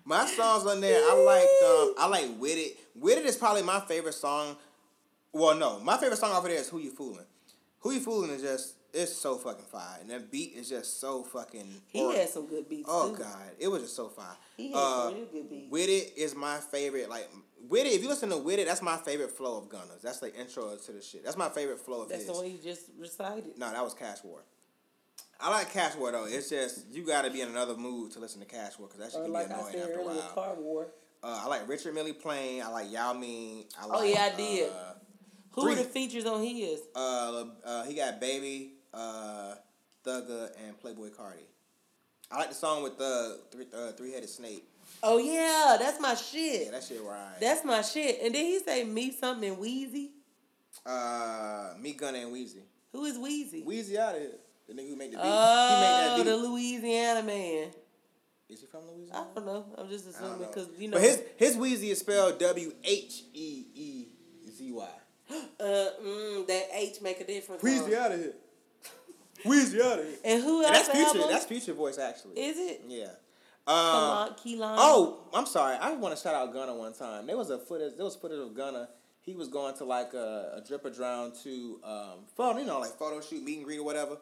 My songs on there, I liked. Um, I like "With It." "With It is probably my favorite song. Well, no, my favorite song off of there is "Who You Fooling." "Who You Fooling" is just it's so fucking fire, and that beat is just so fucking. he or- had some good beats Oh too. god, it was just so fire. He had Uh, some real good beats. With it is my favorite. Like with it, if you listen to with it, that's my favorite flow of Gunners. That's the intro to the shit. That's my favorite flow of That's his. the one you just recited. No, that was Cash War. I like Cash War though. It's just you got to be in another mood to listen to Cash War because that shit Or can like be I annoying after a while. Car War. Uh, I like Richard Millie Plain. I like Yao Ming. I like, Oh, yeah, I did. Uh, Who Three. were the features on his? uh, uh, he got Baby, uh, Thugger, and Playboi Carti. I like the song with the three uh, three headed snake. Oh yeah, that's my shit. Yeah, that shit right. That's my shit. And then he say me something in Wheezy. Uh, me Gunna and Wheezy. Who is Wheezy? Weezy out of here. The nigga who made the beat. Oh, he made the that beat. Louisiana man. Is he from Louisiana? I don't know. I'm just assuming because you know. But his his Wheezy is spelled W H E E Z Y. uh, mm, that H make a difference. huh? Wheezy out of here. Wheezy out of here. And who And else? that's future. album? That's future voice actually. Is it? yeah. Come Um, on, Keelan. Oh, I'm sorry. I want to shout out Gunna one time. There was a footage. There was footage of Gunna. He was going to like a, a drip or drown to um, photo, you know, like photo shoot, meet and greet or whatever.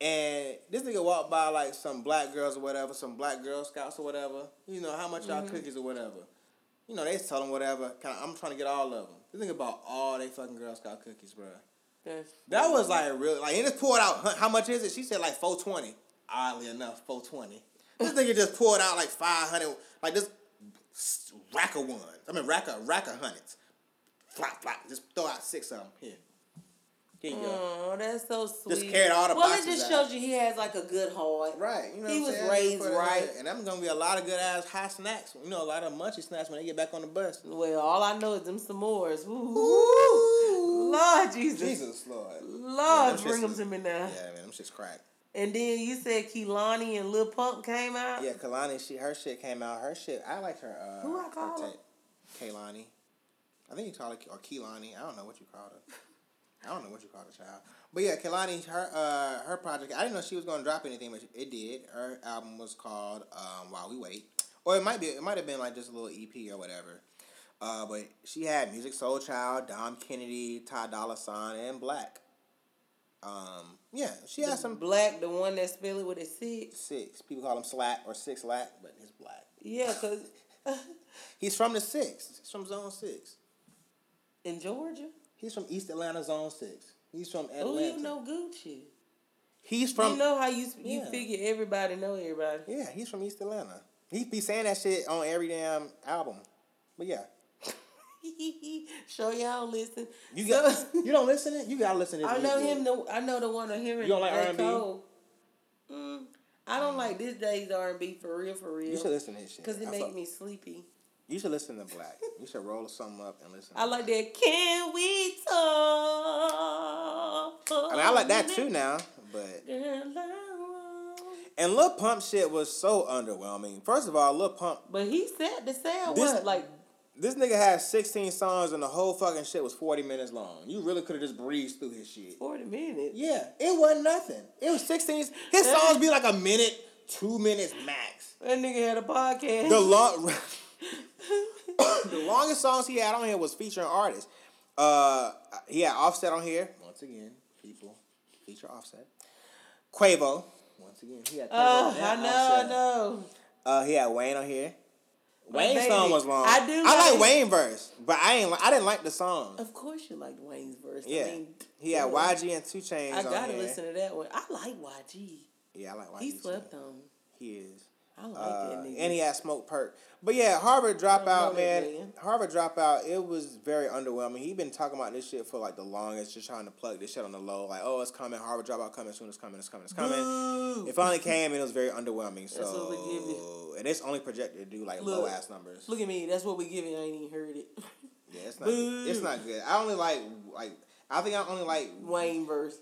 And this nigga walked by like some black girls or whatever, some black Girl Scouts or whatever. You know how much y'all mm-hmm. cookies or whatever. You know they tell him whatever. Kind of, I'm trying to get all of them. This nigga bought all they fucking Girl Scout cookies, bro. That's- That was like real. Like, and just poured out. How much is it? She said like four twenty. Oddly enough, four twenty. This nigga just poured out like five hundred. Like this rack of ones. I mean rack of rack of hundreds. Flop flop. Just throw out six of them. Here. Here you go. Oh, that's so sweet. Just carried all the Well, it just out. shows you he has like a good heart. Right. You know He what was saying? raised right. And I'm gonna be a lot of good ass hot snacks. You know, a lot of munchy snacks when they get back on the bus. Well, all I know is them s'mores. Ooh, Ooh. Lord Jesus. Jesus Lord. Lord, them bring them to me now. Yeah, man, I'm just crack. And then you said Kehlani and Lil Pump came out. Yeah, Kehlani, she her shit came out. Her shit, I like her. Uh, Who I call her. I think you call her or Keelani. I don't know what you called her. I don't know what you call the child. But yeah, Kehlani, her uh her project. I didn't know she was gonna drop anything, but it did. Her album was called um, "While We Wait," or it might be it might have been like just a little EP or whatever. Uh, but she had Musiq Soulchild, Dom Kennedy, Ty Dolla Sign, and 6LACK. Um, yeah, she The had some black, the one that spell it with a six. six. People call him Slack or Six Lack, but he's black. Yeah, cause He's from the six. He's from Zone Six. in Georgia. He's from East Atlanta Zone Six. He's from Atlanta. Oh, you know Gucci. He's from you know how you you Yeah. figure everybody know everybody. Yeah, he's from East Atlanta. He be saying that shit on every damn album. But yeah. Show y'all listen. You So- got you don't listen to it? You gotta listen to I know him. The I know the one of him. You don't like R&B? Mm, I don't like this day's R and B for real, for real. You should listen to his shit. Cause it I make me sleepy. You should listen to 6LACK. You should roll something up and listen. I like that. Can we talk? I mean, I like that too now, but and Lil Pump shit was so underwhelming. First of all, Lil Pump, But he said the This- what like this nigga had sixteen songs and the whole fucking shit was forty minutes long. You really could have just breezed through his shit. forty minutes. Yeah, it wasn't nothing. It was sixteen. His songs be like a minute, two minutes max. That nigga had a podcast. The long, the longest songs he had on here was featuring artists. Uh, he had Offset on here once again. People feature Offset. Quavo once again. He had Quavo oh, I know, Offset. I know. Uh, he had Wayne on here. Wayne's baby, song was long. I do I like like- Wayne verse, but I ain't. I didn't like the song. Of course you liked Wayne's verse. Yeah, I mean, he had. YG and Two Chainz. I gotta listen to that one. I like YG. Yeah, I like YG. He slept on. He is. I like Uh, that nigga. and he had Smokepurpp. But yeah, Harvard dropout, man. Harvard dropout. It was very underwhelming. He been talking about this shit for like the longest, just trying to plug this shit on the low. Like, oh, it's coming. Harvard dropout coming soon. It's coming. It's coming. It's coming. Boo. It finally came, and it was very underwhelming. So, That's what we give and it's only projected to do like Look, low ass numbers. Look at me. That's what we giving. I ain't even heard it. yeah, it's not. Boo. It's not good. I only like like. I think I only like Wayne verse.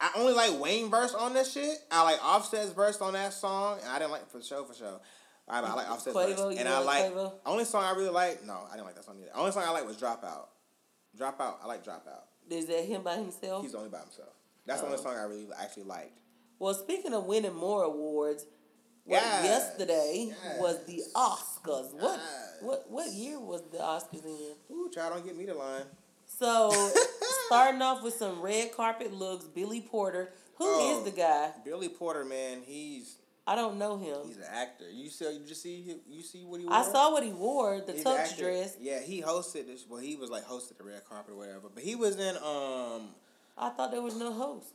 I only like Wayne verse on this shit. I like Offset's verse on that song, and I didn't like for show for sure. I, I like Offset's Quavo, verse, and I like Quavo? only song I really like. No, I didn't like that song either. Only song I like was Dropout. Dropout. I like Dropout. Is that him by himself? He's only by himself. That's the only Oh. song I really actually liked. Well, speaking of winning more awards, Yes, yesterday was the yes, Oscars. What what what year was the Oscars in? Ooh, try don't get me the line. So starting off with some red carpet looks, Billy Porter. Who is Oh. the guy? Billy Porter, man, he's I don't know him. he's an actor. You see, you just see you see what he. Wore? I saw what he wore, the He's tux dress. Yeah, he hosted this. Well, he was like hosted the red carpet or whatever. But he was in um. I thought there was no host.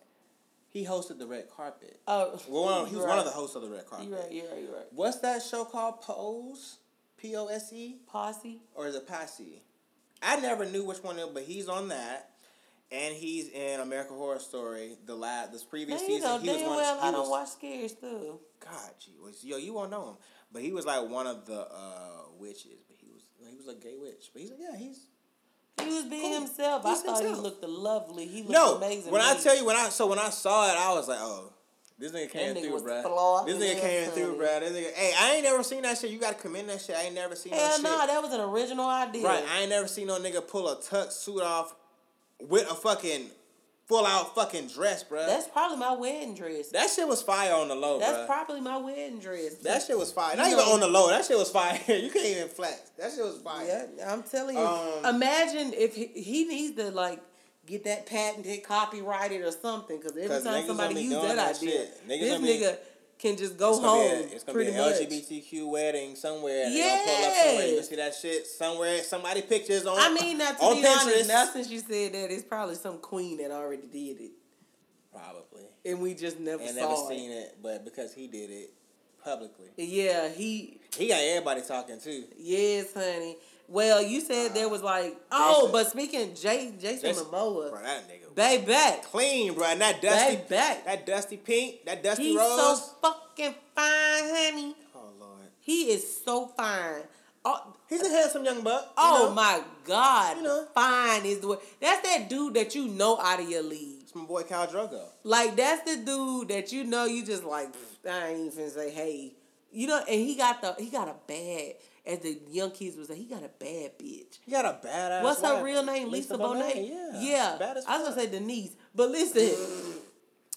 He hosted the red carpet. Oh, Well, he was you're one of the hosts of the red carpet. You're right. You're right. You're right. What's that show called? Pose, P O S E, Posse. or is it Posse? I never knew which one, it but he's on that, and he's in American Horror Story. The last, this previous season, know he was one. well he I was, don't watch scary stuff. God, gee, was yo, you won't know him, but he was like one of the uh, witches. But he was he was a gay witch. But he's like, yeah, he's He was being Cool. himself. He's I thought himself. he looked lovely. He looked no. amazing. When I tell you when I so when I saw it, I was like, oh. This nigga came nigga through, was bruh. flawed This nigga came through, bruh. This nigga, hey, I ain't never seen that shit. You gotta commend that shit. I ain't never seen Hell that shit. no, that was an original idea. Right, I ain't never seen no nigga pull a tuck suit off with a fucking full out fucking dress, bro. That's probably my wedding dress. that shit was fire on the low, That's bruh. probably my wedding dress. that shit was fire. You Not even know- on the low. That shit was fire. you can't even flex. That shit was fire. Yeah, I'm telling you. Um, imagine if he, he needs to like get that patented, copyrighted or something. Because every 'Cause time somebody gonna be use doing that, that idea. Niggas this nigga can just go It's home. a, it's gonna be an much. LGBTQ wedding somewhere. And gonna pull up somewhere. You see that shit somewhere. Somebody pictures on. I mean, now to on be honest, now since you said that, it's probably some queen that already did it, Probably. and we just never And saw never it. seen it, but because he did it publicly, Yeah, he. he got everybody talking too. Yes, honey. Well, you said uh-huh. there was like, oh, Jason. but speaking Jay, Jason, Jason- Momoa, Bro, babe back, clean, bro. And that dusty, babe back. that dusty pink, that dusty He's rose. so fucking fine, honey. oh lord, He is so fine. Oh, he's a handsome young buck. oh know? my God. You know. Fine is the word. That's that dude that you know out of your league. It's my boy Khal Drogo. Like, that's the dude that you know you just like, I ain't even say, hey. You know, and he got the, he got a bad, as the young kids would say, he got a bad bitch. He got a badass. What's her wife, real name? Lisa, Bonet. Yeah, yeah. Bad I was gonna say Denise, but listen,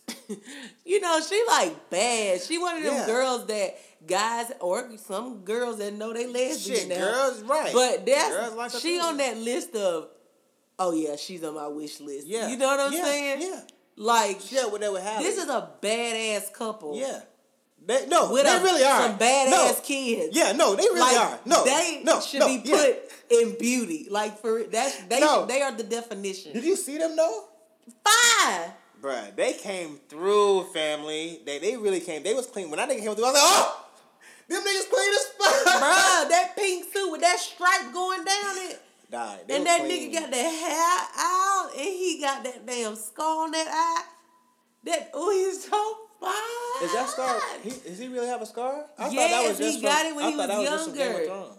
you know she like bad. She one of them Yeah. girls that guys or some girls that know they lesbian Shit, now. girls, right? But that's like she on that list of. Oh yeah, she's on my wish list. Yeah, you know what I'm yeah, saying? Yeah, Like yeah. What they would have. this is a badass couple. yeah. They, no, with they a- really are some badass no. kids. Yeah, no, they really like are. No, they no, should no, be yeah. put in beauty. Like for that's they No. they are the definition. Did you see them though? Fine. Bruh, they came through, family. They they really came. They was clean. When that nigga came through, I was like, oh, them niggas clean as fuck. Bruh, that pink suit with that stripe going down it. Died. And that clean. nigga got that hair out and he got that damn scar on that eye. That oh he's so fine. Is that scar? He, does he really have a scar? I Yes, thought that was he just got from, it when I he was that was just from Game of younger.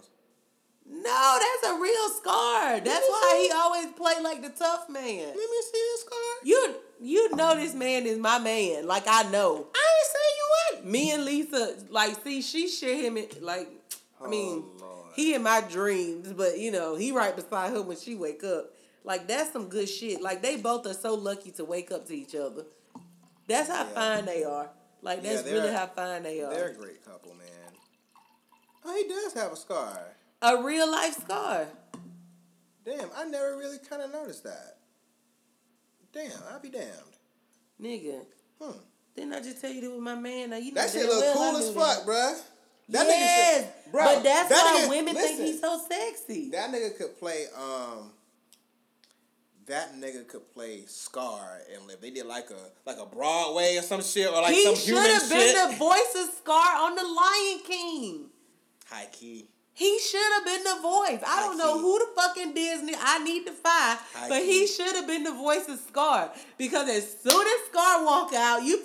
No, that's a real scar. That's why he always played like the tough man. Let me see this scar. You you know this man is my man. Like I know. I ain't saying you would. Me and Lisa, like, see, she share him in, like, I oh, mean, Oh, he in my dreams, but you know, he right beside her when she wake up. Like that's some good shit. Like they both are so lucky to wake up to each other. That's how Yeah. fine they are. Like that's they're- really how fine they are. They're a great couple, man. Oh, he does have a scar. A real life scar. Damn, I never really kind of noticed that. Damn, I'll be damned. Nigga. Hmm. Didn't I just tell you that was my man? Now you know That shit look well cool as fuck, bruh. That yes, nigga should, bruh, but that's that why nigga- women think he's so sexy. That nigga could play, um, that nigga could play Scar and live. They did like a like a Broadway or some shit or like he some should have been the voice of Scar on the Lion King. High key. He should have been the voice. I don't know who the fucking Disney I need to find, but he should have been the voice of Scar because as soon as Scar walk out, you,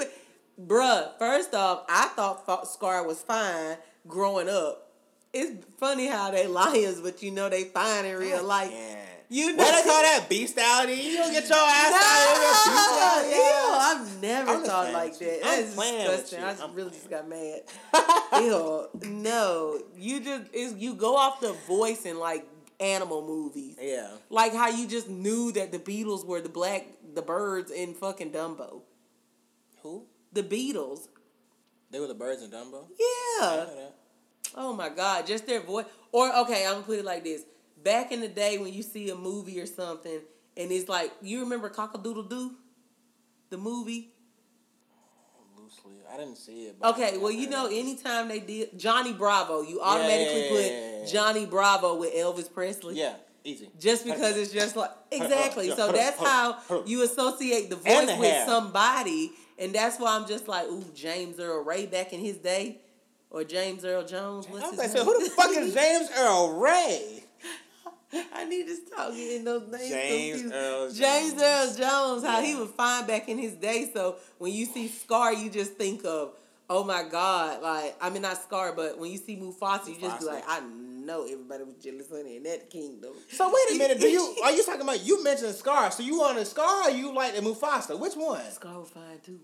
bruh. First off, I thought Scar was fine growing up. It's funny how they lions, but you know they fine in real oh, life. Yeah. You What know- call that? Bestiality? You don't get your ass out of here. Ew, I've never I'm thought like that. I'm That's disgusting. you. I just I'm really playing. just got mad. ew, no, you just it's, you go off the voice in like animal movies, Yeah. like how you just knew that the Beatles were the black the birds in fucking Dumbo. Who? The Beatles, They were the birds in Dumbo? yeah. I know that. Oh my God, just their voice. Or okay, I'm gonna put it like this: back in the day when you see a movie or something, and it's like you remember Cockadoodle Doo, the movie. Loosely. I didn't see it. but Okay, well you know anytime they did Johnny Bravo, you automatically yeah, yeah, yeah, put. Johnny Bravo with Elvis Presley. Yeah, easy. Just because it's just like exactly. So that's how you associate the voice the with somebody, and that's why I'm just like, ooh, James Earl Ray back in his day, or James Earl Jones. What's I was his like, name? so who the fuck is James Earl Ray? I need to stop getting those names James confused. Earl James Jones. Earl Jones, how he was fine back in his day. So when you see Scar, you just think of, oh my God, like I mean not Scar, but when you see Mufasa, you just be like, I know everybody was jealous honey in that kingdom. So wait a minute, do you are you talking about you mentioned Scar? So you want a Scar or you like the Mufasa? Which one? Scar was fine too.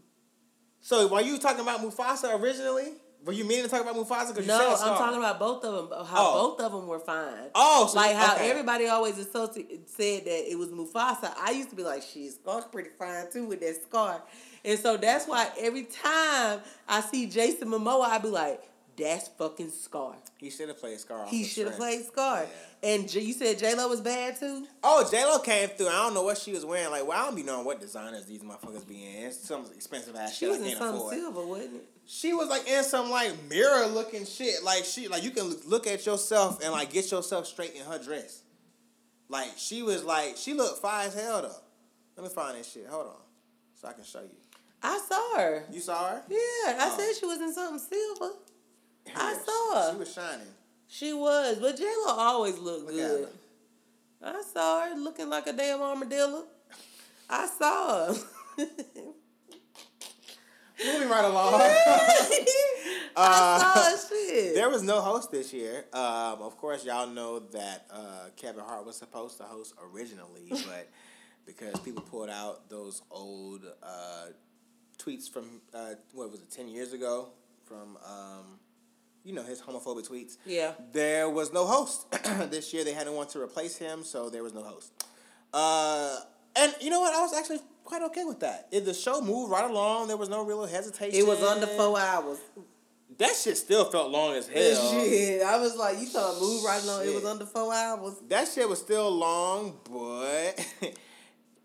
So were you talking about Mufasa originally? Were you meaning to talk about Mufasa? No, you said I'm talking about both of them. How Oh. both of them were fine. Oh, so like how okay. everybody always associated said that it was Mufasa. I used to be like, "Shit, Scar's pretty fine too with that scar," and so that's why every time I see Jason Momoa, I'd be like, "That's fucking Scar." He should have played Scar. He should have played Scar. And J- you said J Lo was bad too. Oh, J Lo came through. I don't know what she was wearing. Like, well, I don't be knowing what designers these motherfuckers be in. It's some expensive ass She shit was I in afford. silver, wasn't it? She was like in some like mirror looking shit. Like she like you can look- look at yourself and like get yourself straight in her dress. Like she was like she looked fine as hell though. Let me find this shit. Hold on, so I can show you. I saw her. You saw her? Yeah, I Oh. said she was in something silver. I saw she- her. She was shining. She was, but J Lo always looked Look good. I saw her looking like a damn armadillo. I saw her. Moving right along. I Uh, saw shit. There was no host this year. Um, of course, y'all know that uh, Kevin Hart was supposed to host originally, but because people pulled out those old uh, tweets from uh, what was it, ten years ago, from um, you know his homophobic tweets. Yeah. There was no host this year. They hadn't want to replace him, so there was no host. Uh, and you know what? I was actually quite okay with that. If the show moved right along, there was no real hesitation. It was under four hours. That shit still felt long as hell. Shit, I was like, you thought move right along. It was under four hours. That shit was still long, but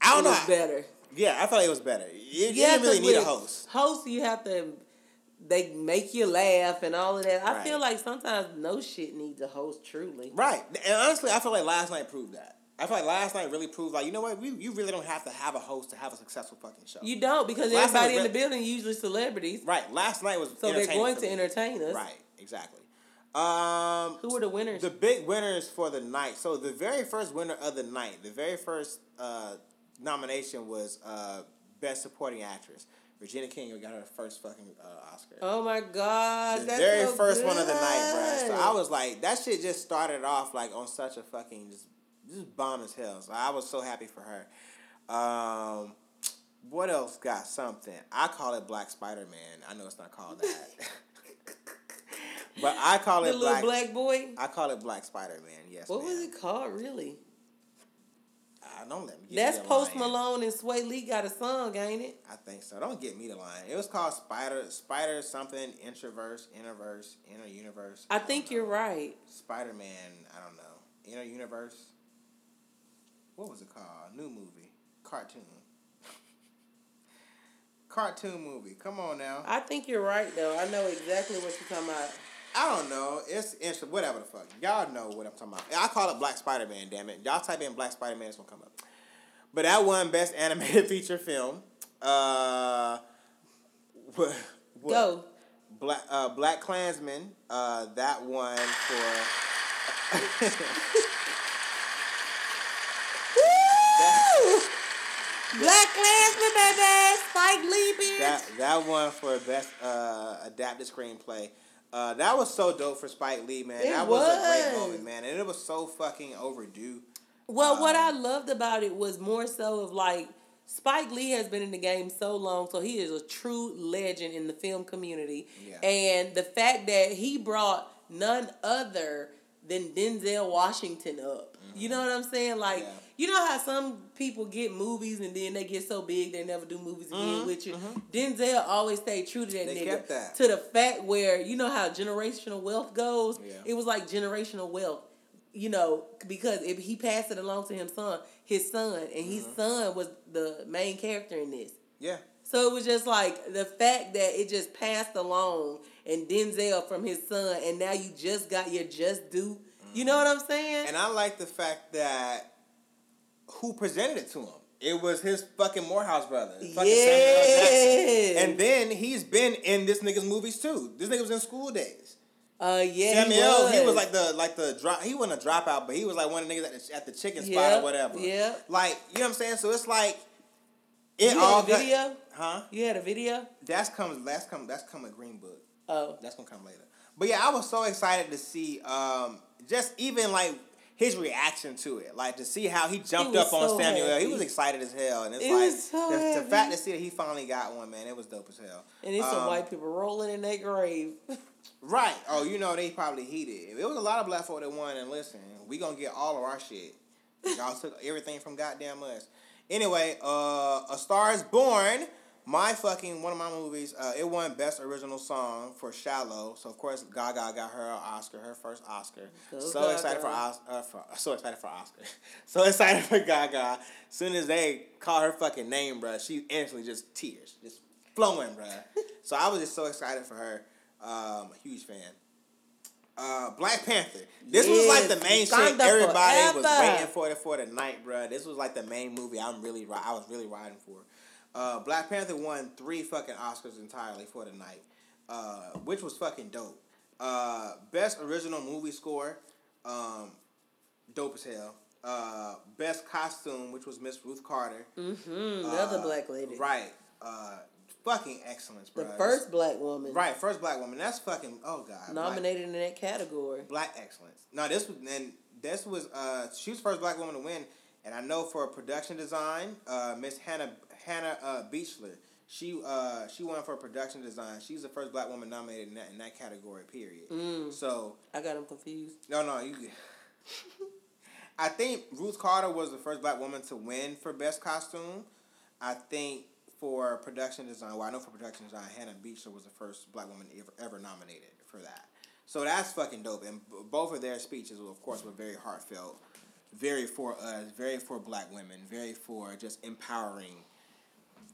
I don't know. was better. Yeah, I thought it was better. You, you didn't really need a host. Host, you have to. They make you laugh and all of that. I Right. feel like sometimes no shit needs a host. Truly. Right. And honestly, I feel like last night proved that. I feel like last night really proved like, you know what, we, you really don't have to have a host to have a successful fucking show. You don't because Last everybody in the re- building usually celebrities, right. Last night was so they're going to entertain us. Right, exactly. Um, Who were the winners? The big winners for the night. So the very first winner of the night, the very first uh, nomination was uh, Best Supporting Actress. Regina King got her first fucking uh, Oscar. Oh my god, the that's very so first one of the night, bro. So. I was like, that shit just started off like on such a fucking just just bomb as hell. So I was so happy for her. Um, what else got something? I call it Black Spider Man. I know it's not called that, but I call the it little Black. black boy. I call it Black Spider Man. Yes. What was it called, really? I don't let me. That's me Post. Malone and Swae Lee got a song, ain't it? I think so. Don't get me the line. It was called Spider Spider something introverse, interverse, inner universe. I don't think you're right. Spider Man. I don't know. Inner universe. What was it called? New movie, cartoon. cartoon movie. Come on now. I think you're right though. I know exactly what you're talking about. I don't know. It's interesting. Whatever the fuck. Y'all know what I'm talking about. I call it Black Spider Man. Damn it. Y'all type in Black Spider Man. It's gonna come up. But that one best animated feature film. Uh. What, what? Go. Black uh, Black Klansman. Uh, that one for. Woo! Black Klansman, baby. Spike Lee, bitch. that that one for best uh, adapted screenplay. Uh, that was so dope for Spike Lee, man. It that was. a great was. moment, man, and it was so fucking overdue. Well, what I Um, loved about it was more so of like Spike Lee has been in the game so long, so he is a true legend in the film community. Yeah. And the fact that he brought none other than Denzel Washington up. You know what I'm saying? Like, Mm-hmm. Yeah. you know how some people get movies and then they get so big they never do movies again with you. Denzel always stayed true to that Mm-hmm. They nigga. kept that. To the fact where you know how generational wealth goes. Yeah. It was like generational wealth you know, because if he passed it along to his son, his son, and his Mm-hmm. son was the main character in this. Yeah. So it was just like the fact that it just passed along and Denzel from his son, and now you just got your just due. You know what I'm saying? And I like the fact that who presented it to him. It was his fucking Morehouse brother. fucking Samuel yeah. And then he's been in this nigga's movies too. This nigga was in School Daze. uh, yeah, Samuel, he was. he was like the like the drop. He wasn't a dropout, but he was like one of the niggas at the, at the chicken spot Yep, or whatever. Yeah, Like you know what I'm saying. So it's like it You all had a got- video? huh? You had a video? That's come. That's come. That's come a Green Book. Oh, That's gonna come later. But yeah, I was so excited to see um just even like his reaction to it, like to see how he jumped was up on so Samuel. He was excited as hell, and it's He like so the, the fact to see that he finally got one, man, it was dope as hell. and it's some Um, white people rolling in their grave. Right. Oh, you know they probably heated. It was a lot of black folk that won, and listen, we gonna get all of our shit. Y'all took everything from goddamn us. Anyway, uh, A Star Is Born, my fucking one of my movies. Uh, it won Best Original Song for Shallow. So of course Gaga got her Oscar, her first Oscar. Go so Gaga. excited for, Os- uh, for so excited for Oscar. so excited for Gaga. Soon as they call her fucking name, bruh, she instantly just tears, just flowing, bruh. so I was just so excited for her. Um, a huge fan. Uh, Black Panther. This was like the main shit everybody was waiting for it for the night, bruh. This was like the main movie I'm really I was really riding for. Uh, Black Panther won three fucking Oscars entirely for the night, uh, which was fucking dope. Uh, best original movie score, um, dope as hell. Uh, best costume, which was Miss Ruth Carter. mm-hmm. The other Uh, black lady. Right. Uh, fucking excellence, bro. The first black woman. Right, first black woman. That's fucking oh god. Nominated in that category. Black, black excellence. No, this was and this was uh she was the first black woman to win, and I know for production design, uh Miss Hannah Hannah uh Beachler. She uh she won for production design. She's the first black woman nominated in that in that category. Period. Mm. So I got them confused. no, no, you. I think Ruth Carter was the first black woman to win for best costume. I think for production design, well, I know for production design, Hannah Beachler was the first black woman ever ever nominated for that. So that's fucking dope. And b- both of their speeches, of course, were very heartfelt, very for us, very for black women, very for just empowering.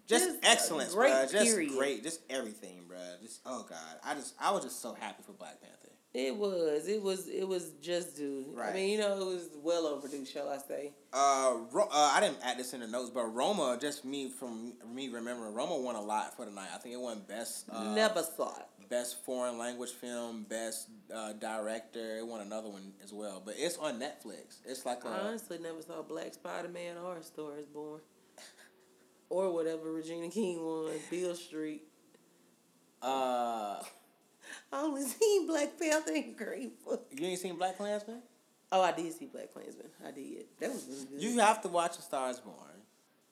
Just Just excellence, great bruh. Just period. great, just everything, bro. Just oh god, I just I was just so happy for Black Panther. It was. It was. It was just due. I mean, you know, it was well overdue, shall I say? Uh, Ro- uh, I didn't add this in the notes, but Roma, just me from me remembering, Roma won a lot for the night. I think it won best uh, Never saw it. best foreign language film, best uh, director. It won another one as well, but it's on Netflix. It's like I a honestly never saw Black Spider Man or A Star Is Born. Or whatever Regina King won, Beale Street. Uh, I only seen Black Panther and Book. you ain't seen Black Klansman? Oh, I did see Black Klansman. I did. That was really good. You have to watch A Star Is Born.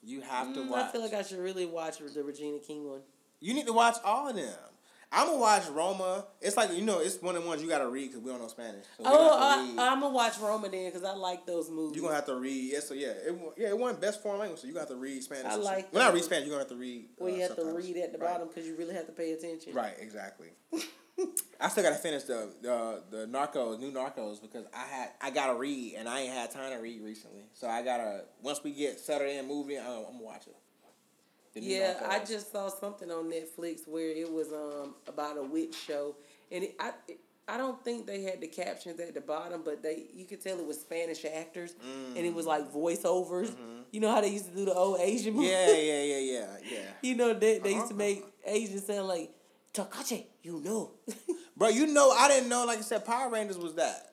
You have to Mm, watch. I feel like I should really watch the Regina King one. You need to watch all of them. I'm gonna watch Roma. It's like you know, it's one of the ones you gotta read because we don't know Spanish. So Oh. I, I'm gonna watch Roma then because I like those movies. You're gonna have to read. Yeah, so yeah, it yeah, it wasn't best foreign language, so you have to read Spanish. I like shit. Well, not read Spanish. You're gonna have to read. well, you uh, have to read at the Right. bottom because you really have to pay attention. Right, exactly. I still gotta finish the the the Narcos, new Narcos, because I had I gotta read and I ain't had time to read recently. So I gotta once we get Saturday in movie, I'm, I'm gonna watch it. Yeah, I just saw something on Netflix where it was um about a witch show, and it, I it, I don't think they had the captions at the bottom, but they you could tell it was Spanish actors, and it was like voiceovers. You know how they used to do the old Asian movies. Mm-hmm. Yeah, yeah, yeah, yeah, yeah. you know they they used to Uh-huh. make Asians sound like Takache. You know. Bro, you know I didn't know. Like I said, Power Rangers was that.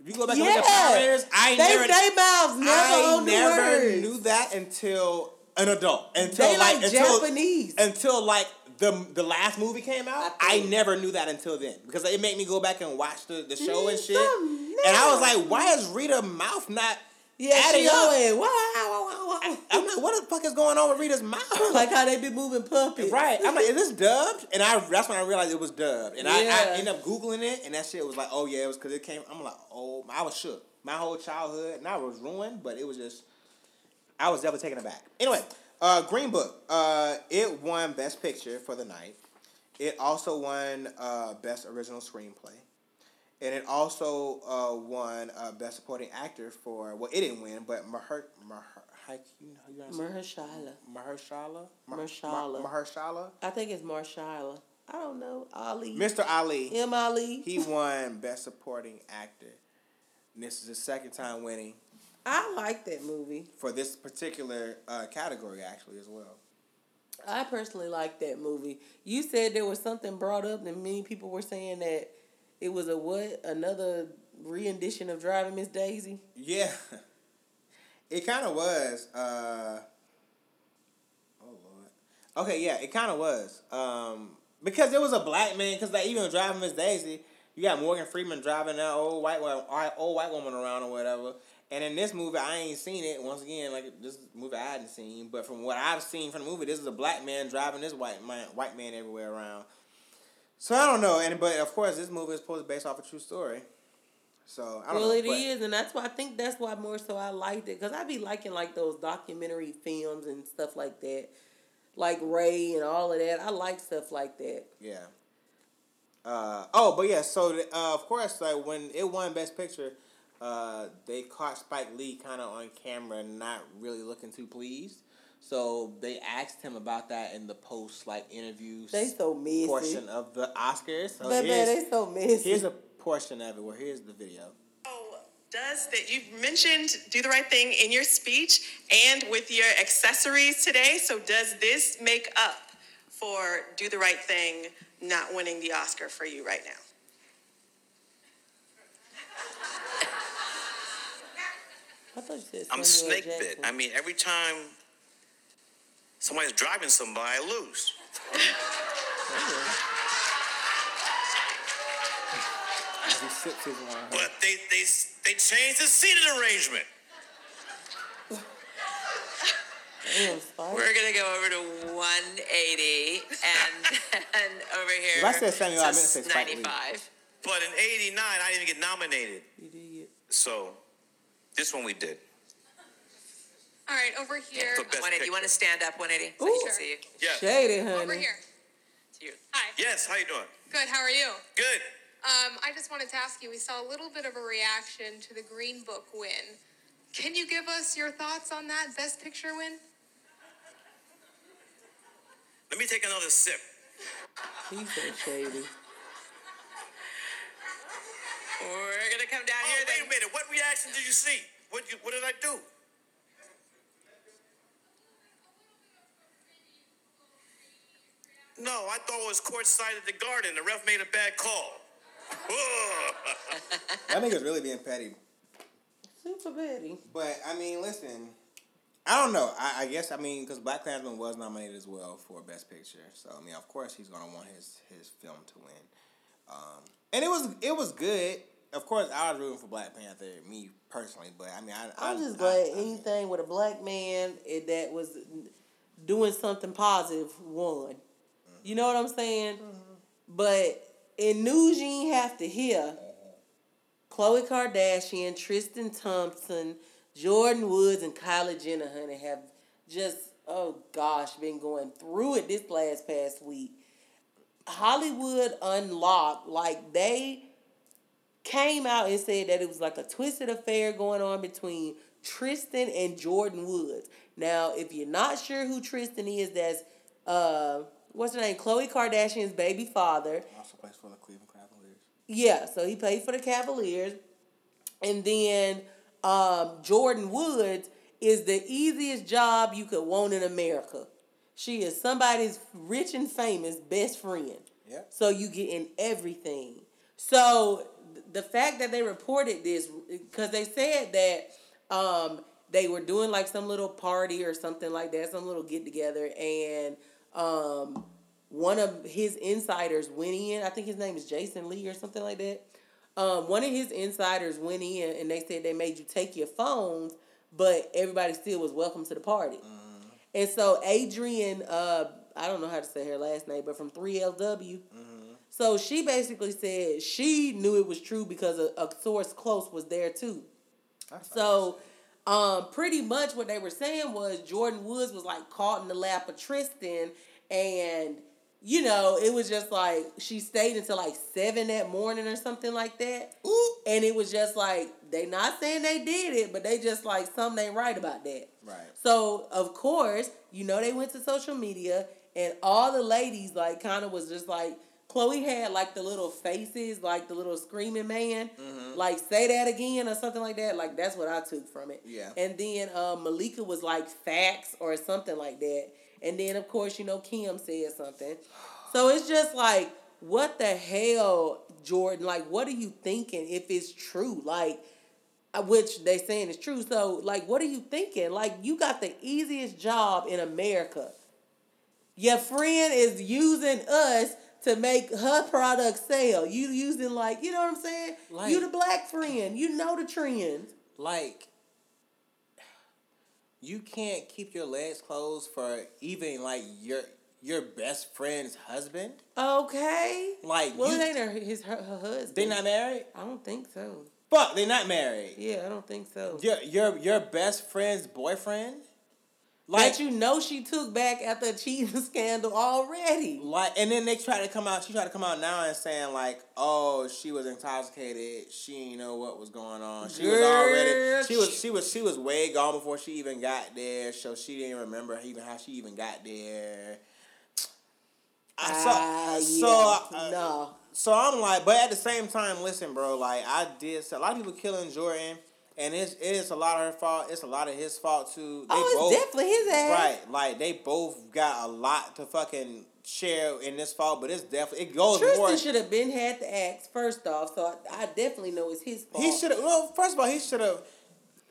If you go back and look at Power Rangers, I they never, they mouths never I never knew that until an adult. Until They like, like until, Japanese. Until like the the last movie came out, I I, never knew that until then because it made me go back and watch the, the show and shit. And I was like, why is Rita mouth not yeah, adding she up? always wow wow wow. I'm like, what the fuck is going on with Rita's mouth? like how they be moving puppets. Right. I'm like, is this dubbed? And I that's when I realized it was dubbed. And I, Yeah. I ended up Googling it and that shit was like, oh yeah, it was because it came I'm like, oh I was shook. My whole childhood, and I was ruined, but it was just I was definitely taken aback. Anyway, uh Green Book. Uh it won Best Picture for the night. It also won uh Best Original Screenplay. And it also uh, won uh, Best Supporting Actor for well, it didn't win, but Maher Maher how you how you gonna say it? Mahershala. Mahershala Mahershala. Mahershala I think it's Marshala. I don't know. Ali. Mr. Ali, M. Ali. he won Best Supporting Actor. And this is his second time winning I like that movie. for this particular uh, category, actually, as well. I personally like that movie. You said there was something brought up, and many people were saying that it was a what? Another rendition of Driving Miss Daisy? Yeah, it kind of was. Uh, oh Lord. Okay, yeah, it kind of was. Um, because it was a black man. Because like even driving Miss Daisy, you got Morgan Freeman driving that old white old white woman around or whatever. And in this movie, I ain't seen it. Once again, like this movie I hadn't seen, but from what I've seen from the movie, this is a black man driving this white man white man everywhere around. So I don't know, and but of course, this movie is supposed to be based off a true story. So I don't Well, know. it is, and that's why I think that's why more so I liked it because I'd be liking like those documentary films and stuff like that, like Ray and all of that. I like stuff like that. Yeah. Uh, oh, but yeah. So uh, of course, like when it won Best Picture, uh, they caught Spike Lee kind of on camera, not really looking too pleased. So they asked him about that in the post like interviews They so messy. portion of the Oscars. So but man, they so messy. here's a portion of it. Where here's the video. Oh, Does that you've mentioned do the right thing in your speech and with your accessories today? So does this make up for do the right thing not winning the Oscar for you right now? I thought you said I'm Samuel snake bit. I mean, every time somebody's driving somebody, I lose. As he sips his wine. But they they they changed the seating arrangement. Damn, We're gonna go over to 180 and and over here. If I said Samuel, I meant to say to Spike 95. But in '89, I didn't even get nominated. You did. So this one we did. All right, over here. For best 180. You want to stand up 180 so Ooh. he can see you. Yes. Shady, honey. Over here. It's you. Hi. Yes. How you doing? Good. How are you? Good. Um, I just wanted to ask you. We saw a little bit of a reaction to the Green Book win. Can you give us your thoughts on that Best Picture win? Let me take another sip. He's so shady. We're gonna come down Oh, here. wait then. a minute. What reaction did you see? What you, what did I do? No, I thought it was courtside at the Garden. The ref made a bad call. That nigga's really being petty. Super petty. But I mean, listen, I don't know. I, I guess I mean because Black Klansman was nominated as well for Best Picture, so I mean, of course, he's gonna want his his film to win. Um, and it was it was good. Of course, I was rooting for Black Panther, me personally, but I mean, I, I'm I, just I- glad I- anything with a black man that was doing something positive won. You know what I'm saying? But in news you ain't have to hear, Khloe Kardashian, Tristan Thompson, Jordyn Woods, and Kylie Jenner, honey, have just oh gosh been going through it this last past week. Hollywood Unlocked, like they came out and said that it was like a twisted affair going on between Tristan and Jordyn Woods. Now, if you're not sure who Tristan is, that's uh what's her name? Khloe Kardashian's baby father. also plays for the Cleveland Cavaliers. Yeah, so he played for the Cavaliers. And then um, Jordyn Woods is the easiest job you could want in America. She is somebody's rich and famous best friend. Yeah. So you get in everything. So th- the fact that they reported this, because they said that um, they were doing like some little party or something like that, some little get together, and um, one of his insiders went in. I think his name is Jason Lee or something like that. Um, one of his insiders went in and they said they made you take your phones, but everybody still was welcome to the party. And so Adrienne, uh, I don't know how to say her last name, but from 3LW. So she basically said she knew it was true because a, a source close was there too. So, um, pretty much what they were saying was Jordyn Woods was like caught in the lap of Tristan, and you know it was just like she stayed until like seven that morning or something like that. Ooh. And it was just like they not saying they did it, but they just like something ain't right about that. Right. So of course, you know they went to social media and all the ladies like kind of was just like Khloé had like the little faces, like the little screaming man, Mm-hmm. like say that again or something like that. Like that's what I took from it. Yeah. And then um, Malika was like facts or something like that. And then of course you know Kim said something. So it's just like what the hell, Jordyn? Like what are you thinking if it's true? Like uh, which they saying is true. So like, what are you thinking? Like, you got the easiest job in America. Your friend is using us to make her product sell. You using like, you know what I'm saying? Like- you the black friend. You know the trends. like you can't keep your legs closed for even like your your best friend's husband. Okay. Like Well, you, it ain't her, his her, her husband. they not married. I don't think so. Fuck, they not married. Yeah, I don't think so. Your your your best friend's boyfriend. Like That you know she took back after a cheating scandal already. like, and then they try to come out. She tried to come out now and saying like, "Oh, she was intoxicated. She didn't know what was going on. She was already. She was. She was. She was way gone before she even got there. So she didn't remember even how she even got there. I saw. Ah, so yeah. uh, no. So I'm like, but at the same time, listen, bro. Like I did, so a lot of people killing Jordyn, and it's it's a lot of her fault. It's a lot of his fault too. They Oh, it's definitely his ass. Right, like they both got a lot to fucking share in this fault, but it's definitely it goes more. Tristan should have been had the axe first off, so I, I definitely know it's his fault. He should have. Well, first of all, he should have.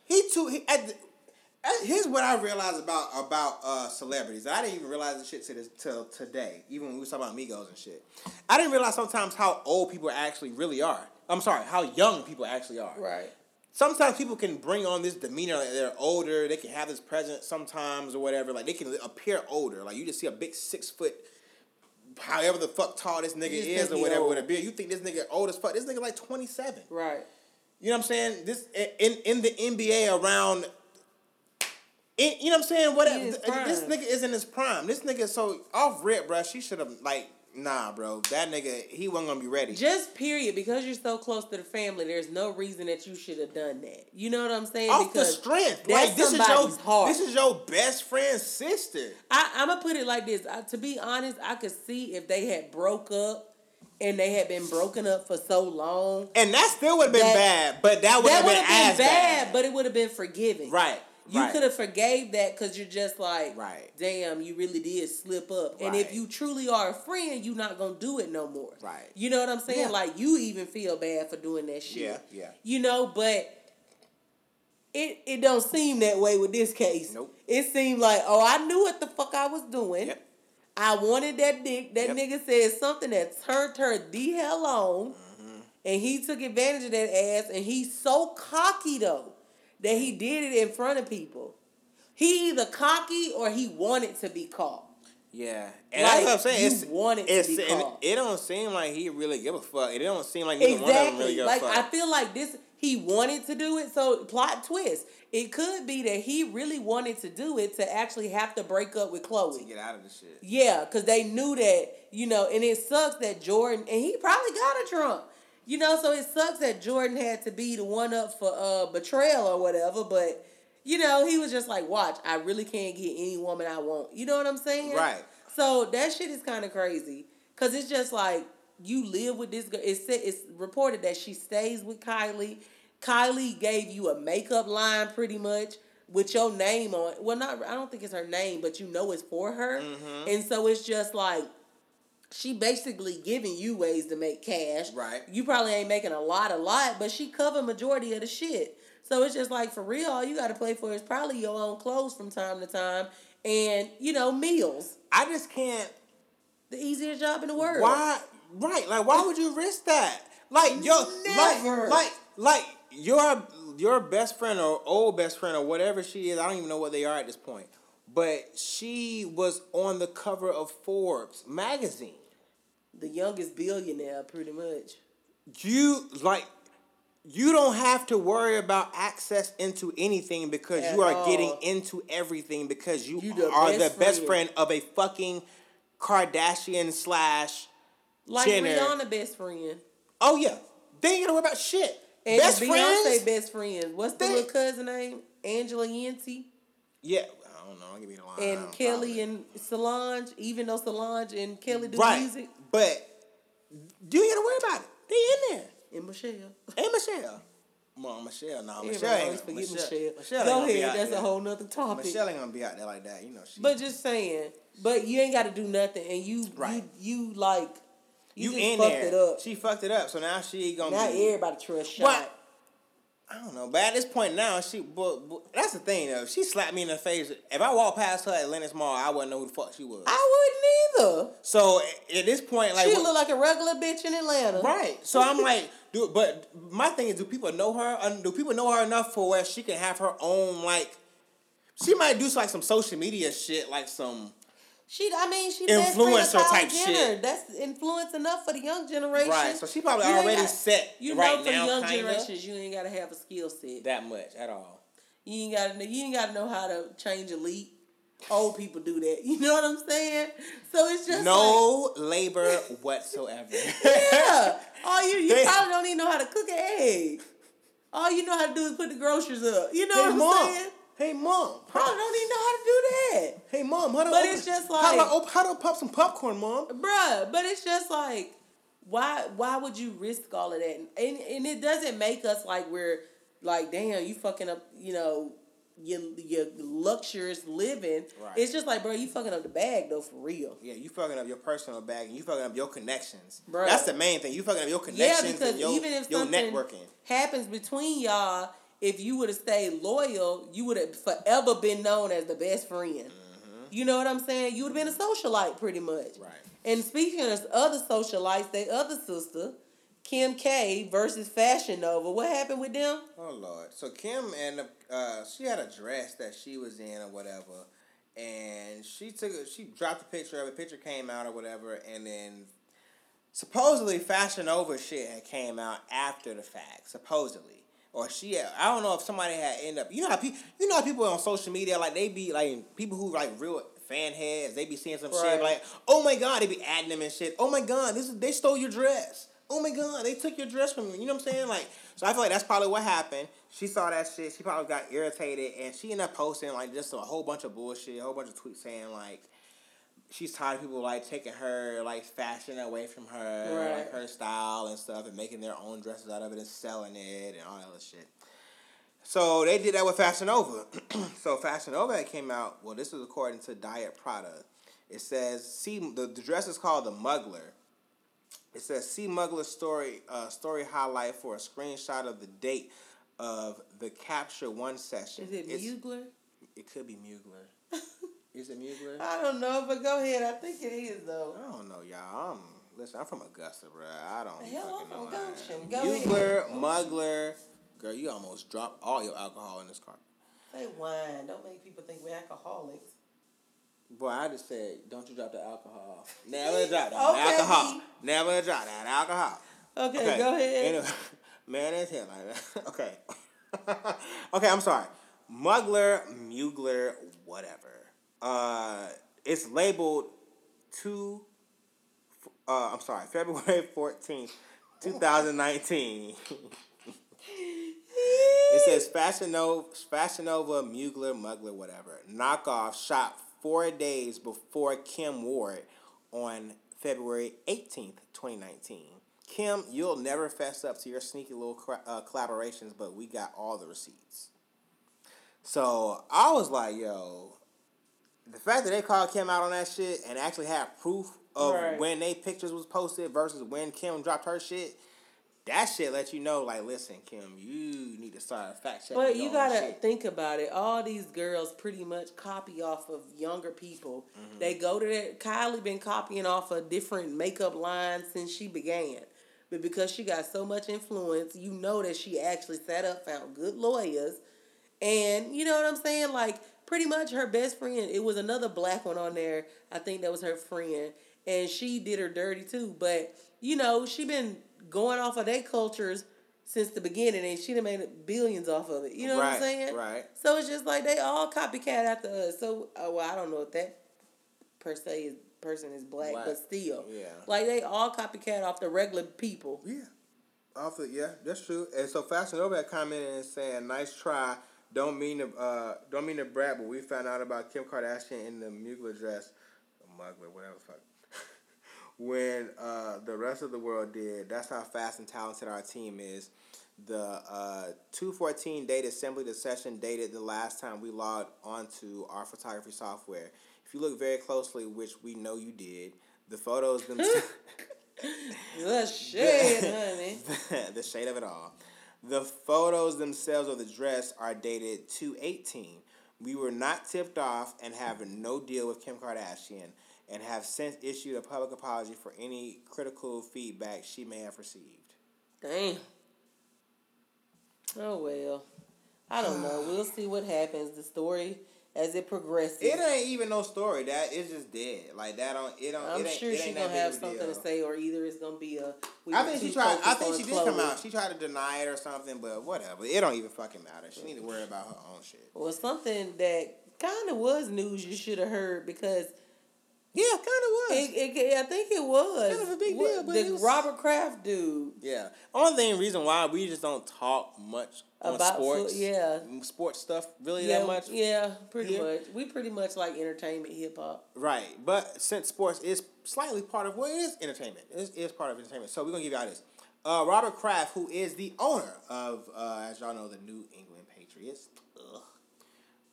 He too. He, at the, at- here's what I realized about about uh, celebrities. I didn't even realize this shit to this till today. Even when we was talking about Migos and shit, I didn't realize sometimes how old people actually really are. I'm sorry, how young people actually are. Right. Sometimes people can bring on this demeanor like they're older. They can have this presence sometimes or whatever. Like they can appear older. Like you just see a big six foot. However the fuck tall this nigga is or whatever old. with a beard, you think this nigga old as fuck. This nigga like twenty seven. Right. You know what I'm saying? This in in the NBA around. In, you know what I'm saying? Whatever. He in his This nigga is in his prime. This nigga is so off rip, bro. She should have like nah, bro. That nigga he wasn't gonna be ready. Just period, because you're so close to the family, there's no reason that you should have done that. You know what I'm saying? off the because strength. that's Like this is your heart. this is your best friend's sister. I, I'm gonna put it like this. I, to be honest, I could see if they had broke up and they had been broken up for so long. And that still would have been That- bad, but that would have been, as been bad, bad. but it would have been forgiving. Right. You right. could have forgave that because you're just like, Right. damn, you really did slip up. And if you truly are a friend, you're not gonna do it no more. Right. You know what I'm saying? Yeah. Like you even feel bad for doing that shit. Yeah, yeah. You know, but it it don't seem that way with this case. Nope. It seemed like, oh, I knew what the fuck I was doing. Yep. I wanted that dick. That Yep. nigga said something that turned her the hell on. Mm-hmm. And he took advantage of that ass. And he's so cocky though that he did it in front of people. He either cocky or he wanted to be caught. Yeah, and Like, that's what I'm saying. It's, want it to be and caught. it don't seem like he really give a fuck. It don't seem like of them really give Like a fuck. I feel like this he wanted to do it. So plot twist. It could be that he really wanted to do it to actually have to break up with Khloé. Get out of this shit. Yeah, because they knew that, you know, and it sucks that Jordyn, and he probably got a Trump. You know, so it sucks that Jordyn had to be the one up for uh betrayal or whatever, but you know, he was just like, watch, I really can't get any woman I want. You know what I'm saying? Right. So that shit is kind of crazy. Cause it's just like you live with this girl. It's it's reported that she stays with Kylie. Kylie gave you a makeup line pretty much with your name on. Well, not I don't think it's her name, but you know it's for her. Mm-hmm. And so it's just like she basically giving you ways to make cash. Right. You probably ain't making a lot, a lot, but she cover majority of the shit. So it's just like for real, all you got to play for is probably your own clothes from time to time, and you know meals. I just can't. The easiest job in the world. Why? Right? Like, why would you risk that? Like, yo, Never. like, like, like your your best friend or old best friend or whatever she is. I don't even know what they are at this point. But she was on the cover of Forbes magazine. The youngest billionaire, pretty much. You like. You don't have to worry about access into anything because At you are all. getting into everything because you, You the are best the best friend. friend of a fucking Kardashian slash Like Jenner. Rihanna best friend. Oh yeah, they ain't gonna worry about shit. And Best Beyonce friends. best friend. What's the They- little cousin name? Angela Yancey. yeah, don't know. I'll give you the line. And Kelly and Solange, even though Solange and Kelly do right, music. but do you ain't gotta worry about it. They in there. And Michelle. Hey Michelle. Mom, Michelle, no, Everybody Michelle ain't. forget Michelle, Michelle. Michelle Go gonna ahead, that's there. a whole nother topic. Michelle ain't gonna be out there like that. You know she. But just saying, but you ain't got to do nothing, and you Right. you you like you, you, in fucked there. it up. She fucked it up. So now she gonna Not be. everybody trust shot. I don't know, but at this point now, she. But, but that's the thing though. If she slapped me in the face, if I walked past her at Lenox Mall, I wouldn't know who the fuck she was. I wouldn't either. so at this point, like, she what- look like a regular bitch in Atlanta. Right. So I'm like, do but my thing is, do people know her? Do people know her enough for where she can have her own like? She might do like some social media shit, like some She, I mean, she best friend of Influencer type Jenner. shit. That's influence enough for the young generation. right. So she probably You already got- set You right know, for now, the young kinda. generations, you ain't gotta have a skill set. that much at all. You ain't gotta, you ain't gotta know how to change a leak. Old people do that. You know what I'm saying? So it's just No labor whatsoever. yeah. All you, you They- probably don't even know how to cook an egg. All you know how to do is put the groceries up. You know what I'm saying? Hey mom. Probably don't even know how to do that. Hey mom. How do But I it's open- just how do I like- op- how do I pop some popcorn, mom? Bruh, but it's just like, why why would you risk all of that? And and it doesn't make us like we're like, damn, you fucking up, you know, your your luxurious living. Right. It's just like, bro, you fucking up the bag though for real. Yeah, you fucking up your personal bag and you fucking up your connections. Bro. That's the main thing. You fucking up your connections Yeah, because and your, even if your something networking. happens between y'all, if you would have stayed loyal, you would have forever been known as the best friend. You know what I'm saying? You would have been a socialite pretty much. Mm-hmm. Right. And speaking of other socialites, they other sister, Kim K versus Fashion Nova. What happened with them? Oh Lord! So Kim and uh, she had a dress that she was in or whatever, and she took a, she dropped a picture of it. Picture came out or whatever, and then supposedly Fashion Nova shit had came out after the fact. Supposedly, or she I don't know if somebody had end up. You know how people you know how people on social media like they be like people who like real fan heads. They be seeing some Right. shit like, oh my god, they be adding them and shit. Oh my god, this is they stole your dress. Oh my god, they took your dress from you. You know what I'm saying? Like, so I feel like that's probably what happened. She saw that shit. She probably got irritated, and she ended up posting like just a whole bunch of bullshit, a whole bunch of tweets saying like she's tired of people like taking her like fashion away from her, like her style and stuff, and making their own dresses out of it and selling it and all that other shit. So they did that with Fashion Nova. so Fashion Nova came out. Well, this is according to Diet Prada. It says, "See, the, the dress is called the Muggler." It says, "See Muggler story uh, story highlight for a screenshot of the date of the Capture One session. Is it It's- Mugler? It could be Mugler. Is it Mugler? I don't know, but go ahead. I think it is though. I don't know, y'all. I'm listen. I'm from Augusta, bro. I don't. Hell, I'm from know. Goshen. Go ahead. Mugler, Mugler. Girl, you almost dropped all your alcohol in this car. Say wine. Don't make people think we're alcoholics. Boy, I just said, don't you drop the alcohol. Never drop that Okay. alcohol. Never drop that alcohol. Okay, go ahead. Anyway, man, it's him like that. Okay. okay, I'm sorry. Mugler, Mugler, whatever. Uh, it's labeled two. Uh, I'm sorry, February fourteenth, two thousand nineteen. It says Fashion Nova, Fashion Nova, Mugler, Mugler, whatever. Knockoff shot four days before Kim wore it on February 18th, 2019. Kim, you'll never fess up to your sneaky little uh, collaborations, but we got all the receipts. So I was like, yo, the fact that they called Kim out on that shit and actually had proof of Right. when they pictures was posted versus when Kim dropped her shit, that shit let you know, like, listen, Kim, you need to start fact checking. But you gotta shit. think about it. All these girls pretty much copy off of younger people. Mm-hmm. They go to that. Kylie been copying off of different makeup lines since she began. But because she got so much influence, you know that she actually sat up, found good lawyers, and you know what I'm saying. Like pretty much her best friend. It was another black one on there. I think that was her friend, and she did her dirty too. But you know she been going off of their cultures since the beginning, and she done made billions off of it. You know what I'm saying? right. So it's just like they all copycat after us. So uh, well, I don't know if that per se is person is black, Black, but still, yeah. like they all copycat off the regular people. Yeah. Off the yeah, that's true. And so Fashion Nova had commented and saying, "Nice try. Don't mean to uh don't mean to brag, but we found out about Kim Kardashian in the Mugler dress, Mugler, whatever the fuck." when uh the rest of the world did. That's how fast and talented our team is. The uh, 214 date assembly the session dated the last time we logged onto our photography software. If you look very closely, which we know you did, the photos themselves. The shit, honey. the shade of it all. The photos themselves of the dress are dated 218. We were not tipped off and have no deal with Kim Kardashian and have since issued a public apology for any critical feedback she may have received. Damn. Oh well. I don't know. We'll see what happens. The story as it progresses. It ain't even no story. That is just dead. Like that don't it don't I'm it ain't, sure she's gonna have something deal. to say, or either it's gonna be a. we I think she tried. I think she did come out. She tried to deny it or something, but whatever. It don't even fucking matter. She need to worry about her own shit. Well, something that kind of was news you should have heard because Yeah, kind of was. it, it, I think it was Kind of a big What- deal, but the it was- Robert Kraft dude Yeah. Only thing reason why we just don't talk much About sports. yeah. Sports stuff really yeah, that much. yeah, pretty much. We pretty much like entertainment, hip hop. Right. But since sports is slightly part of well, it is entertainment. It is part of entertainment. So we're gonna give y'all this. Uh, Robert Kraft, who is the owner of, uh, as y'all know, the New England Patriots.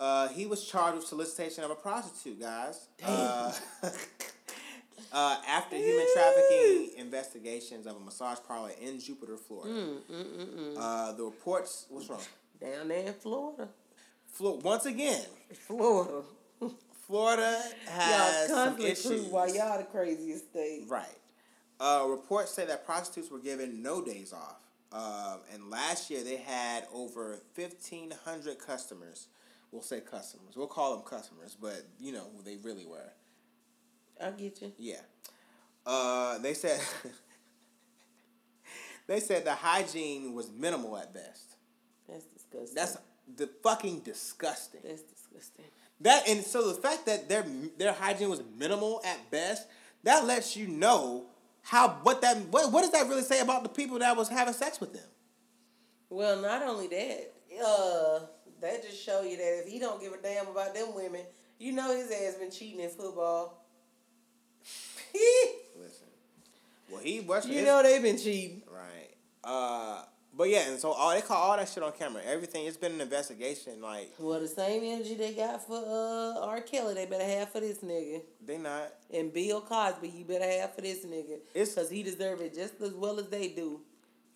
Uh, he was charged with solicitation of a prostitute, guys. Uh, uh, after human trafficking investigations of a massage parlor in Jupiter, Florida. Uh, the reports. What's wrong? Down there in Florida, Flo- once again, Florida. Florida has y'all some issues. why y'all the craziest state. Right. Uh, reports say that prostitutes were given no days off. Um, and last year they had over 1,500 customers. We'll say customers. We'll call them customers, but you know who they really were. I get you. Yeah. Uh, they said they said the hygiene was minimal at best. That's disgusting. That's the fucking disgusting. that's disgusting. That and so the fact that their their hygiene was minimal at best, that lets you know how what that what, what does that really say about the people that was having sex with them? Well, not only that, uh, that just show you that if he don't give a damn about them women, you know his ass been cheating in football. Listen, well he you know they've been cheating. right. Uh, but yeah, and so all they call all that shit on camera. Everything it's been an investigation. Like Well, the same energy they got for uh R. Kelly, they better have for this nigga. they not. And Bill Cosby, you better have for this nigga. It's- because he deserve it just as well as they do.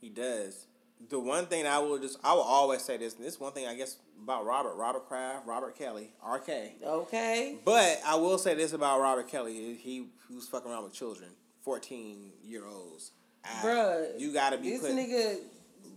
He does. The one thing I will just I will always say this. and This one thing I guess about Robert, Robert Kraft, Robert Kelly, RK. Okay. But I will say this about Robert Kelly: he, he was fucking around with children, fourteen year olds. Ah, Bruh. you gotta be This put, nigga.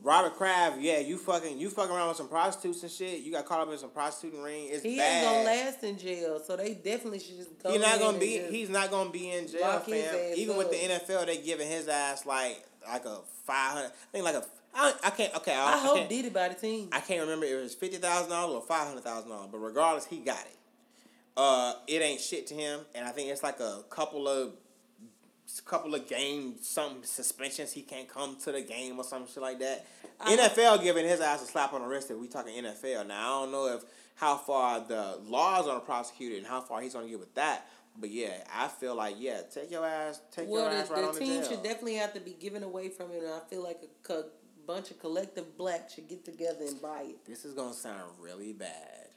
Robert Kraft. Yeah, you fucking you fucking around with some prostitutes and shit. You got caught up in some prostituting ring. It's He bad. ain't gonna last in jail, so they definitely should just go. He's not gonna be. He's not gonna be in jail, fam. Even with the. NFL, they giving his ass like like a five hundred. I think like a. I, I can't. Okay, I, I hope can't, Diddy buy the team. I can't remember if it was fifty thousand dollars or five hundred thousand dollars, but regardless, he got it. Uh, it ain't shit to him, and I think it's like a couple of couple of game some suspensions. He can't come to the game or some shit like that. I- NFL giving his ass a slap on the wrist. If we talking NFL now, I don't know if how far the laws gonna prosecute it and how far he's gonna get with that. But yeah, I feel like yeah, take your ass, take well, your the, ass right on the on the team should definitely have to be given away from it, and I feel like a co- bunch of collective blacks should get together and buy it. this is gonna sound really bad,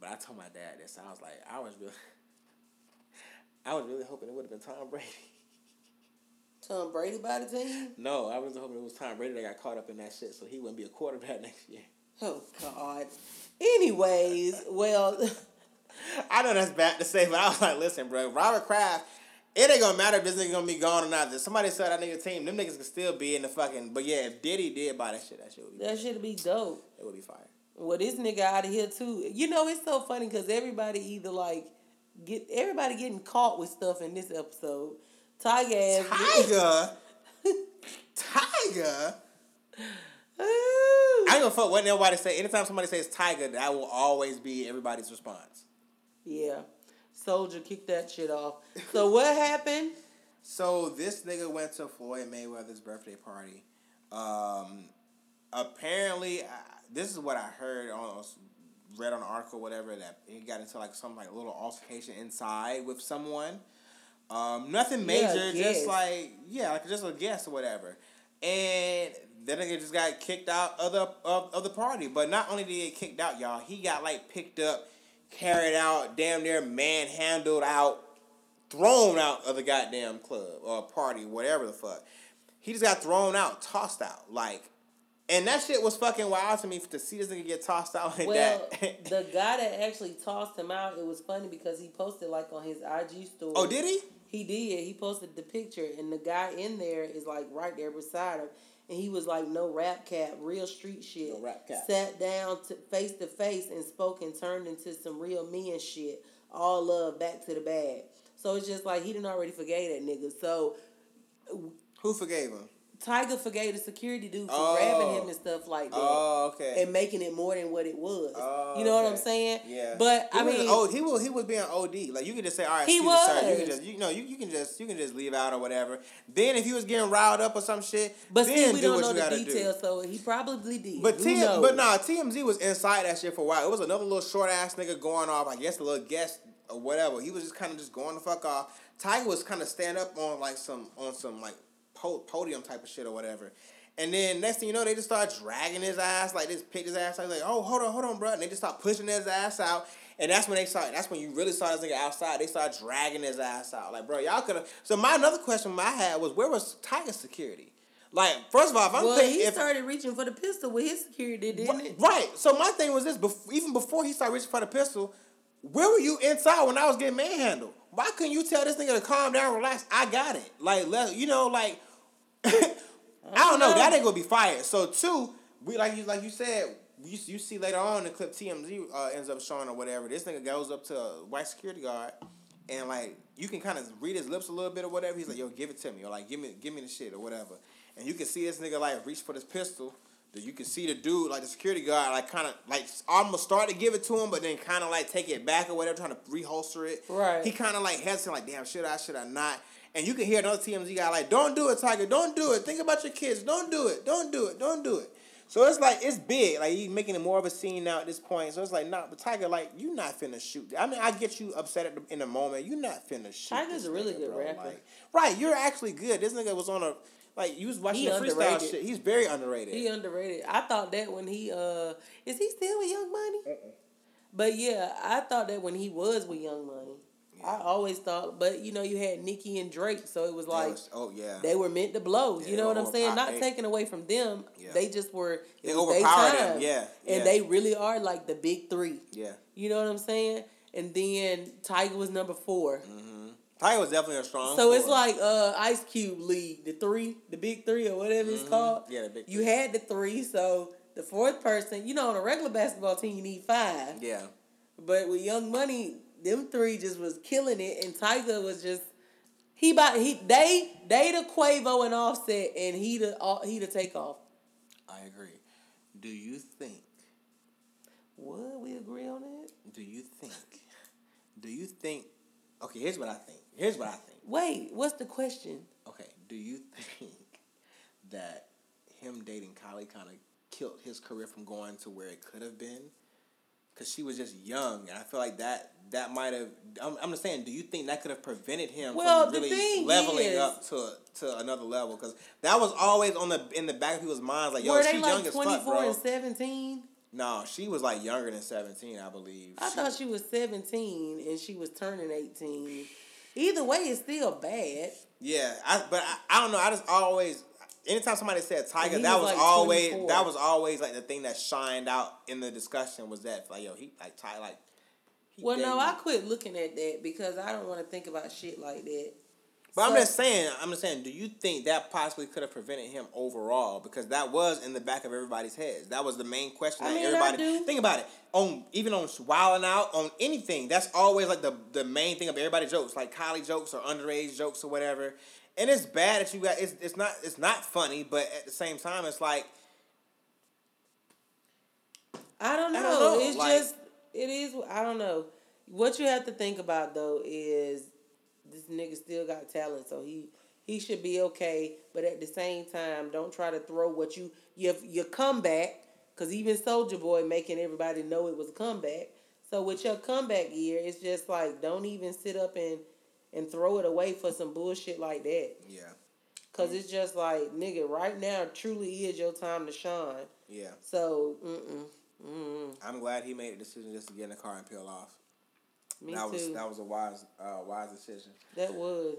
but I told my dad this. I was like, I was really, I was really hoping it would have been Tom Brady. Tom Brady buy the team. No, I was hoping it was Tom Brady that got caught up in that shit, so he wouldn't be a quarterback next year. Oh God. Anyways, well, I know that's bad to say, but I was like, listen, bro, Robert Kraft. It ain't gonna matter if this nigga gonna be gone or not. If somebody said that nigga team, them niggas can still be in the fucking. But yeah, if Diddy did buy that shit, that shit would be, that should be dope. it would be fire. Well, this nigga out of here too. You know, it's so funny because everybody either like get everybody getting caught with stuff in this episode. Tyga ass. Tyga, Tyga. I ain't gonna fuck what nobody say. Anytime somebody says Tyga, that will always be everybody's response. Yeah. Soulja kicked that shit off. So what happened? So this nigga went to Floyd Mayweather's birthday party. Um, apparently, I, this is what I heard on read on an article, whatever that he got into like some like little altercation inside with someone. Um, nothing major, guess. just like yeah, like just a guess or whatever. And that nigga just got kicked out of the of, of the party. But not only did he get kicked out, y'all, he got like picked up, carried out, damn near manhandled out, thrown out of the goddamn club or party, whatever the fuck. He just got thrown out, tossed out, like. And that shit was fucking wild to me to see this nigga get tossed out like Well, that. the guy that actually tossed him out, it was funny because he posted like on his IG story. oh, did he? He did. He posted the picture, and the guy in there is like right there beside him, and he was like, "No rap cap, real street shit." No rap cap. Sat down to face to face and spoke and turned into some real men shit. All love, back to the bag. So it's just like he didn't already forgave that nigga. So Who forgave him? Tyga forgave the security dude for Oh. grabbing him and stuff like that. Oh, okay. And making it more than what it was. Oh, you know what I'm saying? Yeah. But He I mean, oh, he was he was being OD. Like you could just say, all right, He me, sir. You can just you know you, you can just you can just leave out or whatever. Then if he was getting riled up or some shit, but then we do don't know you the details, do. so he probably did. But Who T- knows? but nah, TMZ was inside that shit for a while. It was another little short ass nigga going off. I guess a little guest or whatever. He was just kind of just going the fuck off. Tyga was kind of stand up on like some on some like podium type of shit or whatever. And then next thing you know, they just start dragging his ass, like they just picked his ass out, like, oh, hold on, hold on, bro. And they just start pushing his ass out. And that's when they saw that's when you really saw this nigga outside. They started dragging his ass out. Like, bro, y'all could have so my another question I had was where was Tyga's security? Like, first of all, if I'm well, thinking he if, started reaching for the pistol with his security, didn't Right, it? right. So my thing was this: bef- even before he started reaching for the pistol, where were you inside when I was getting manhandled? Why couldn't you tell this nigga to calm down, relax? I got it. Like, let you know, like I don't know. That ain't gonna be fired. So two, we like you like you said. You, you see later on the clip TMZ uh, ends up showing or whatever. This nigga goes up to a white security guard and like you can kind of read his lips a little bit or whatever. He's like, "Yo, give it to me," or like, "Give me, give me the shit," or whatever. And you can see this nigga like reach for this pistol. That you can see the dude like the security guard like kind of like almost start to give it to him, but then kind of like take it back or whatever, trying to reholster it. Right. He kind of like hesitant, like, "Damn, should I? Should I not?" And you can hear another TMZ guy like, "Don't do it, Tyga. Don't do it. Think about your kids. Don't do it. Don't do it. Don't do it." So it's like it's big. Like he's making it more of a scene now at this point. So it's like, nah, but Tyga, like you not finna shoot. I mean, I get you upset at the, in the moment. You not finna shoot. Tyga's a really nigga, good bro. rapper. Like, right, you're actually good. This nigga was on a like you was watching He the freestyle underrated. shit. He's very underrated. He underrated. I thought that when he uh is he still with Young Money? But yeah, I thought that when he was with Young Money. I always thought, but you know, you had Nicki and Drake, so it was like was- oh yeah. they were meant to blow. Yeah, you know what I'm saying? Not they- taking away from them. Yeah. They just were. They it was their overpowered them, yeah, And yeah. they really are like the big three. yeah. You know what I'm saying? And then Tyga was number 4 Tyga was definitely a strong. So it's like uh Ice Cube League, the three, the big three or whatever it's called. Mm-hmm. Yeah, the big You three. had the three, so the fourth person, you know, on a regular basketball team you need five. yeah. But with Young Money, them three just was killing it, and Tyga was just he about he they they the Quavo and Offset, and he the all- he the takeoff. I agree. Do you think? What we agree on that? Do you think? Do you think? Okay, here's what I think. Here's what I think. Wait, what's the question? Okay, do you think that him dating Kylie kind of killed his career from going to where it could have been? Because she was just young, and I feel like that that might have. I'm, I'm just saying, do you think that could have prevented him Well, from really leveling is- up to to another level? Because that was always on the in the back of people's minds, like, yo, she's they young like as fuck, bro. and seventeen? No, she was like younger than seventeen, I believe. I She- thought she was seventeen and she was turning eighteen. Either way, it's still bad. Yeah, I, but I, I don't know. I just always, anytime somebody said Tyga, that was, was, like, always 24. that was always like the thing that shined out in the discussion was that like yo he like Ty like. he Well, no, I quit looking at that because I don't want to think about shit like that. But I'm just saying, I'm just saying. Do you think that possibly could have prevented him overall? Because that was in the back of everybody's heads. That was the main question I that mean, everybody. Think about it. On even on wilding out on anything, that's always like the the main thing of everybody jokes, like Kylie jokes or underage jokes or whatever. And it's bad that you got. It's it's not it's not funny, but at the same time, it's like I don't know. I don't know, It's like- just it is. I don't know. What you have to think about though is this nigga still got talent, so he he should be okay. But at the same time, don't try to throw what you your your comeback because even Soulja Boy making everybody know it was a comeback. So with your comeback year, it's just like don't even sit up and and throw it away for some bullshit like that. yeah, Cause it's just like nigga, right now truly is your time to shine. yeah. So mm mm mm. I'm glad he made a decision just to get in the car and peel off. Me that too. was that was a wise uh, wise decision. That was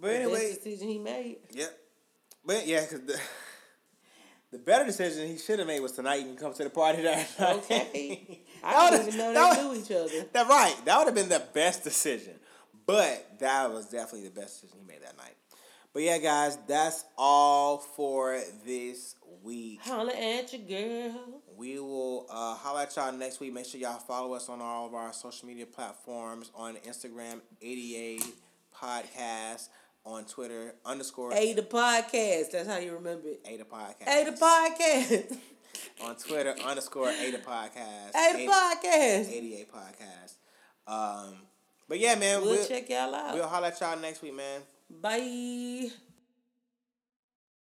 But the anyway, decision he made. Yep. But yeah, because the, the better decision he should have made was tonight even come to the party that night. Okay. I didn't even know they knew each other. That right. That would have been the best decision. But that was definitely the best decision he made that night. But yeah, guys, that's all for this week. Holla at your girl. We will uh, holler at y'all next week. Make sure y'all follow us on all of our social media platforms on Instagram, 88 Podcast, on Twitter, underscore A the podcast. That's how you remember it. Ada Podcast. A the podcast. on Twitter underscore Ada Podcast. A the podcast. 88 Podcast. Um, but yeah, man, We'll we'll, check y'all out. we'll holler at y'all next week, man. Bye.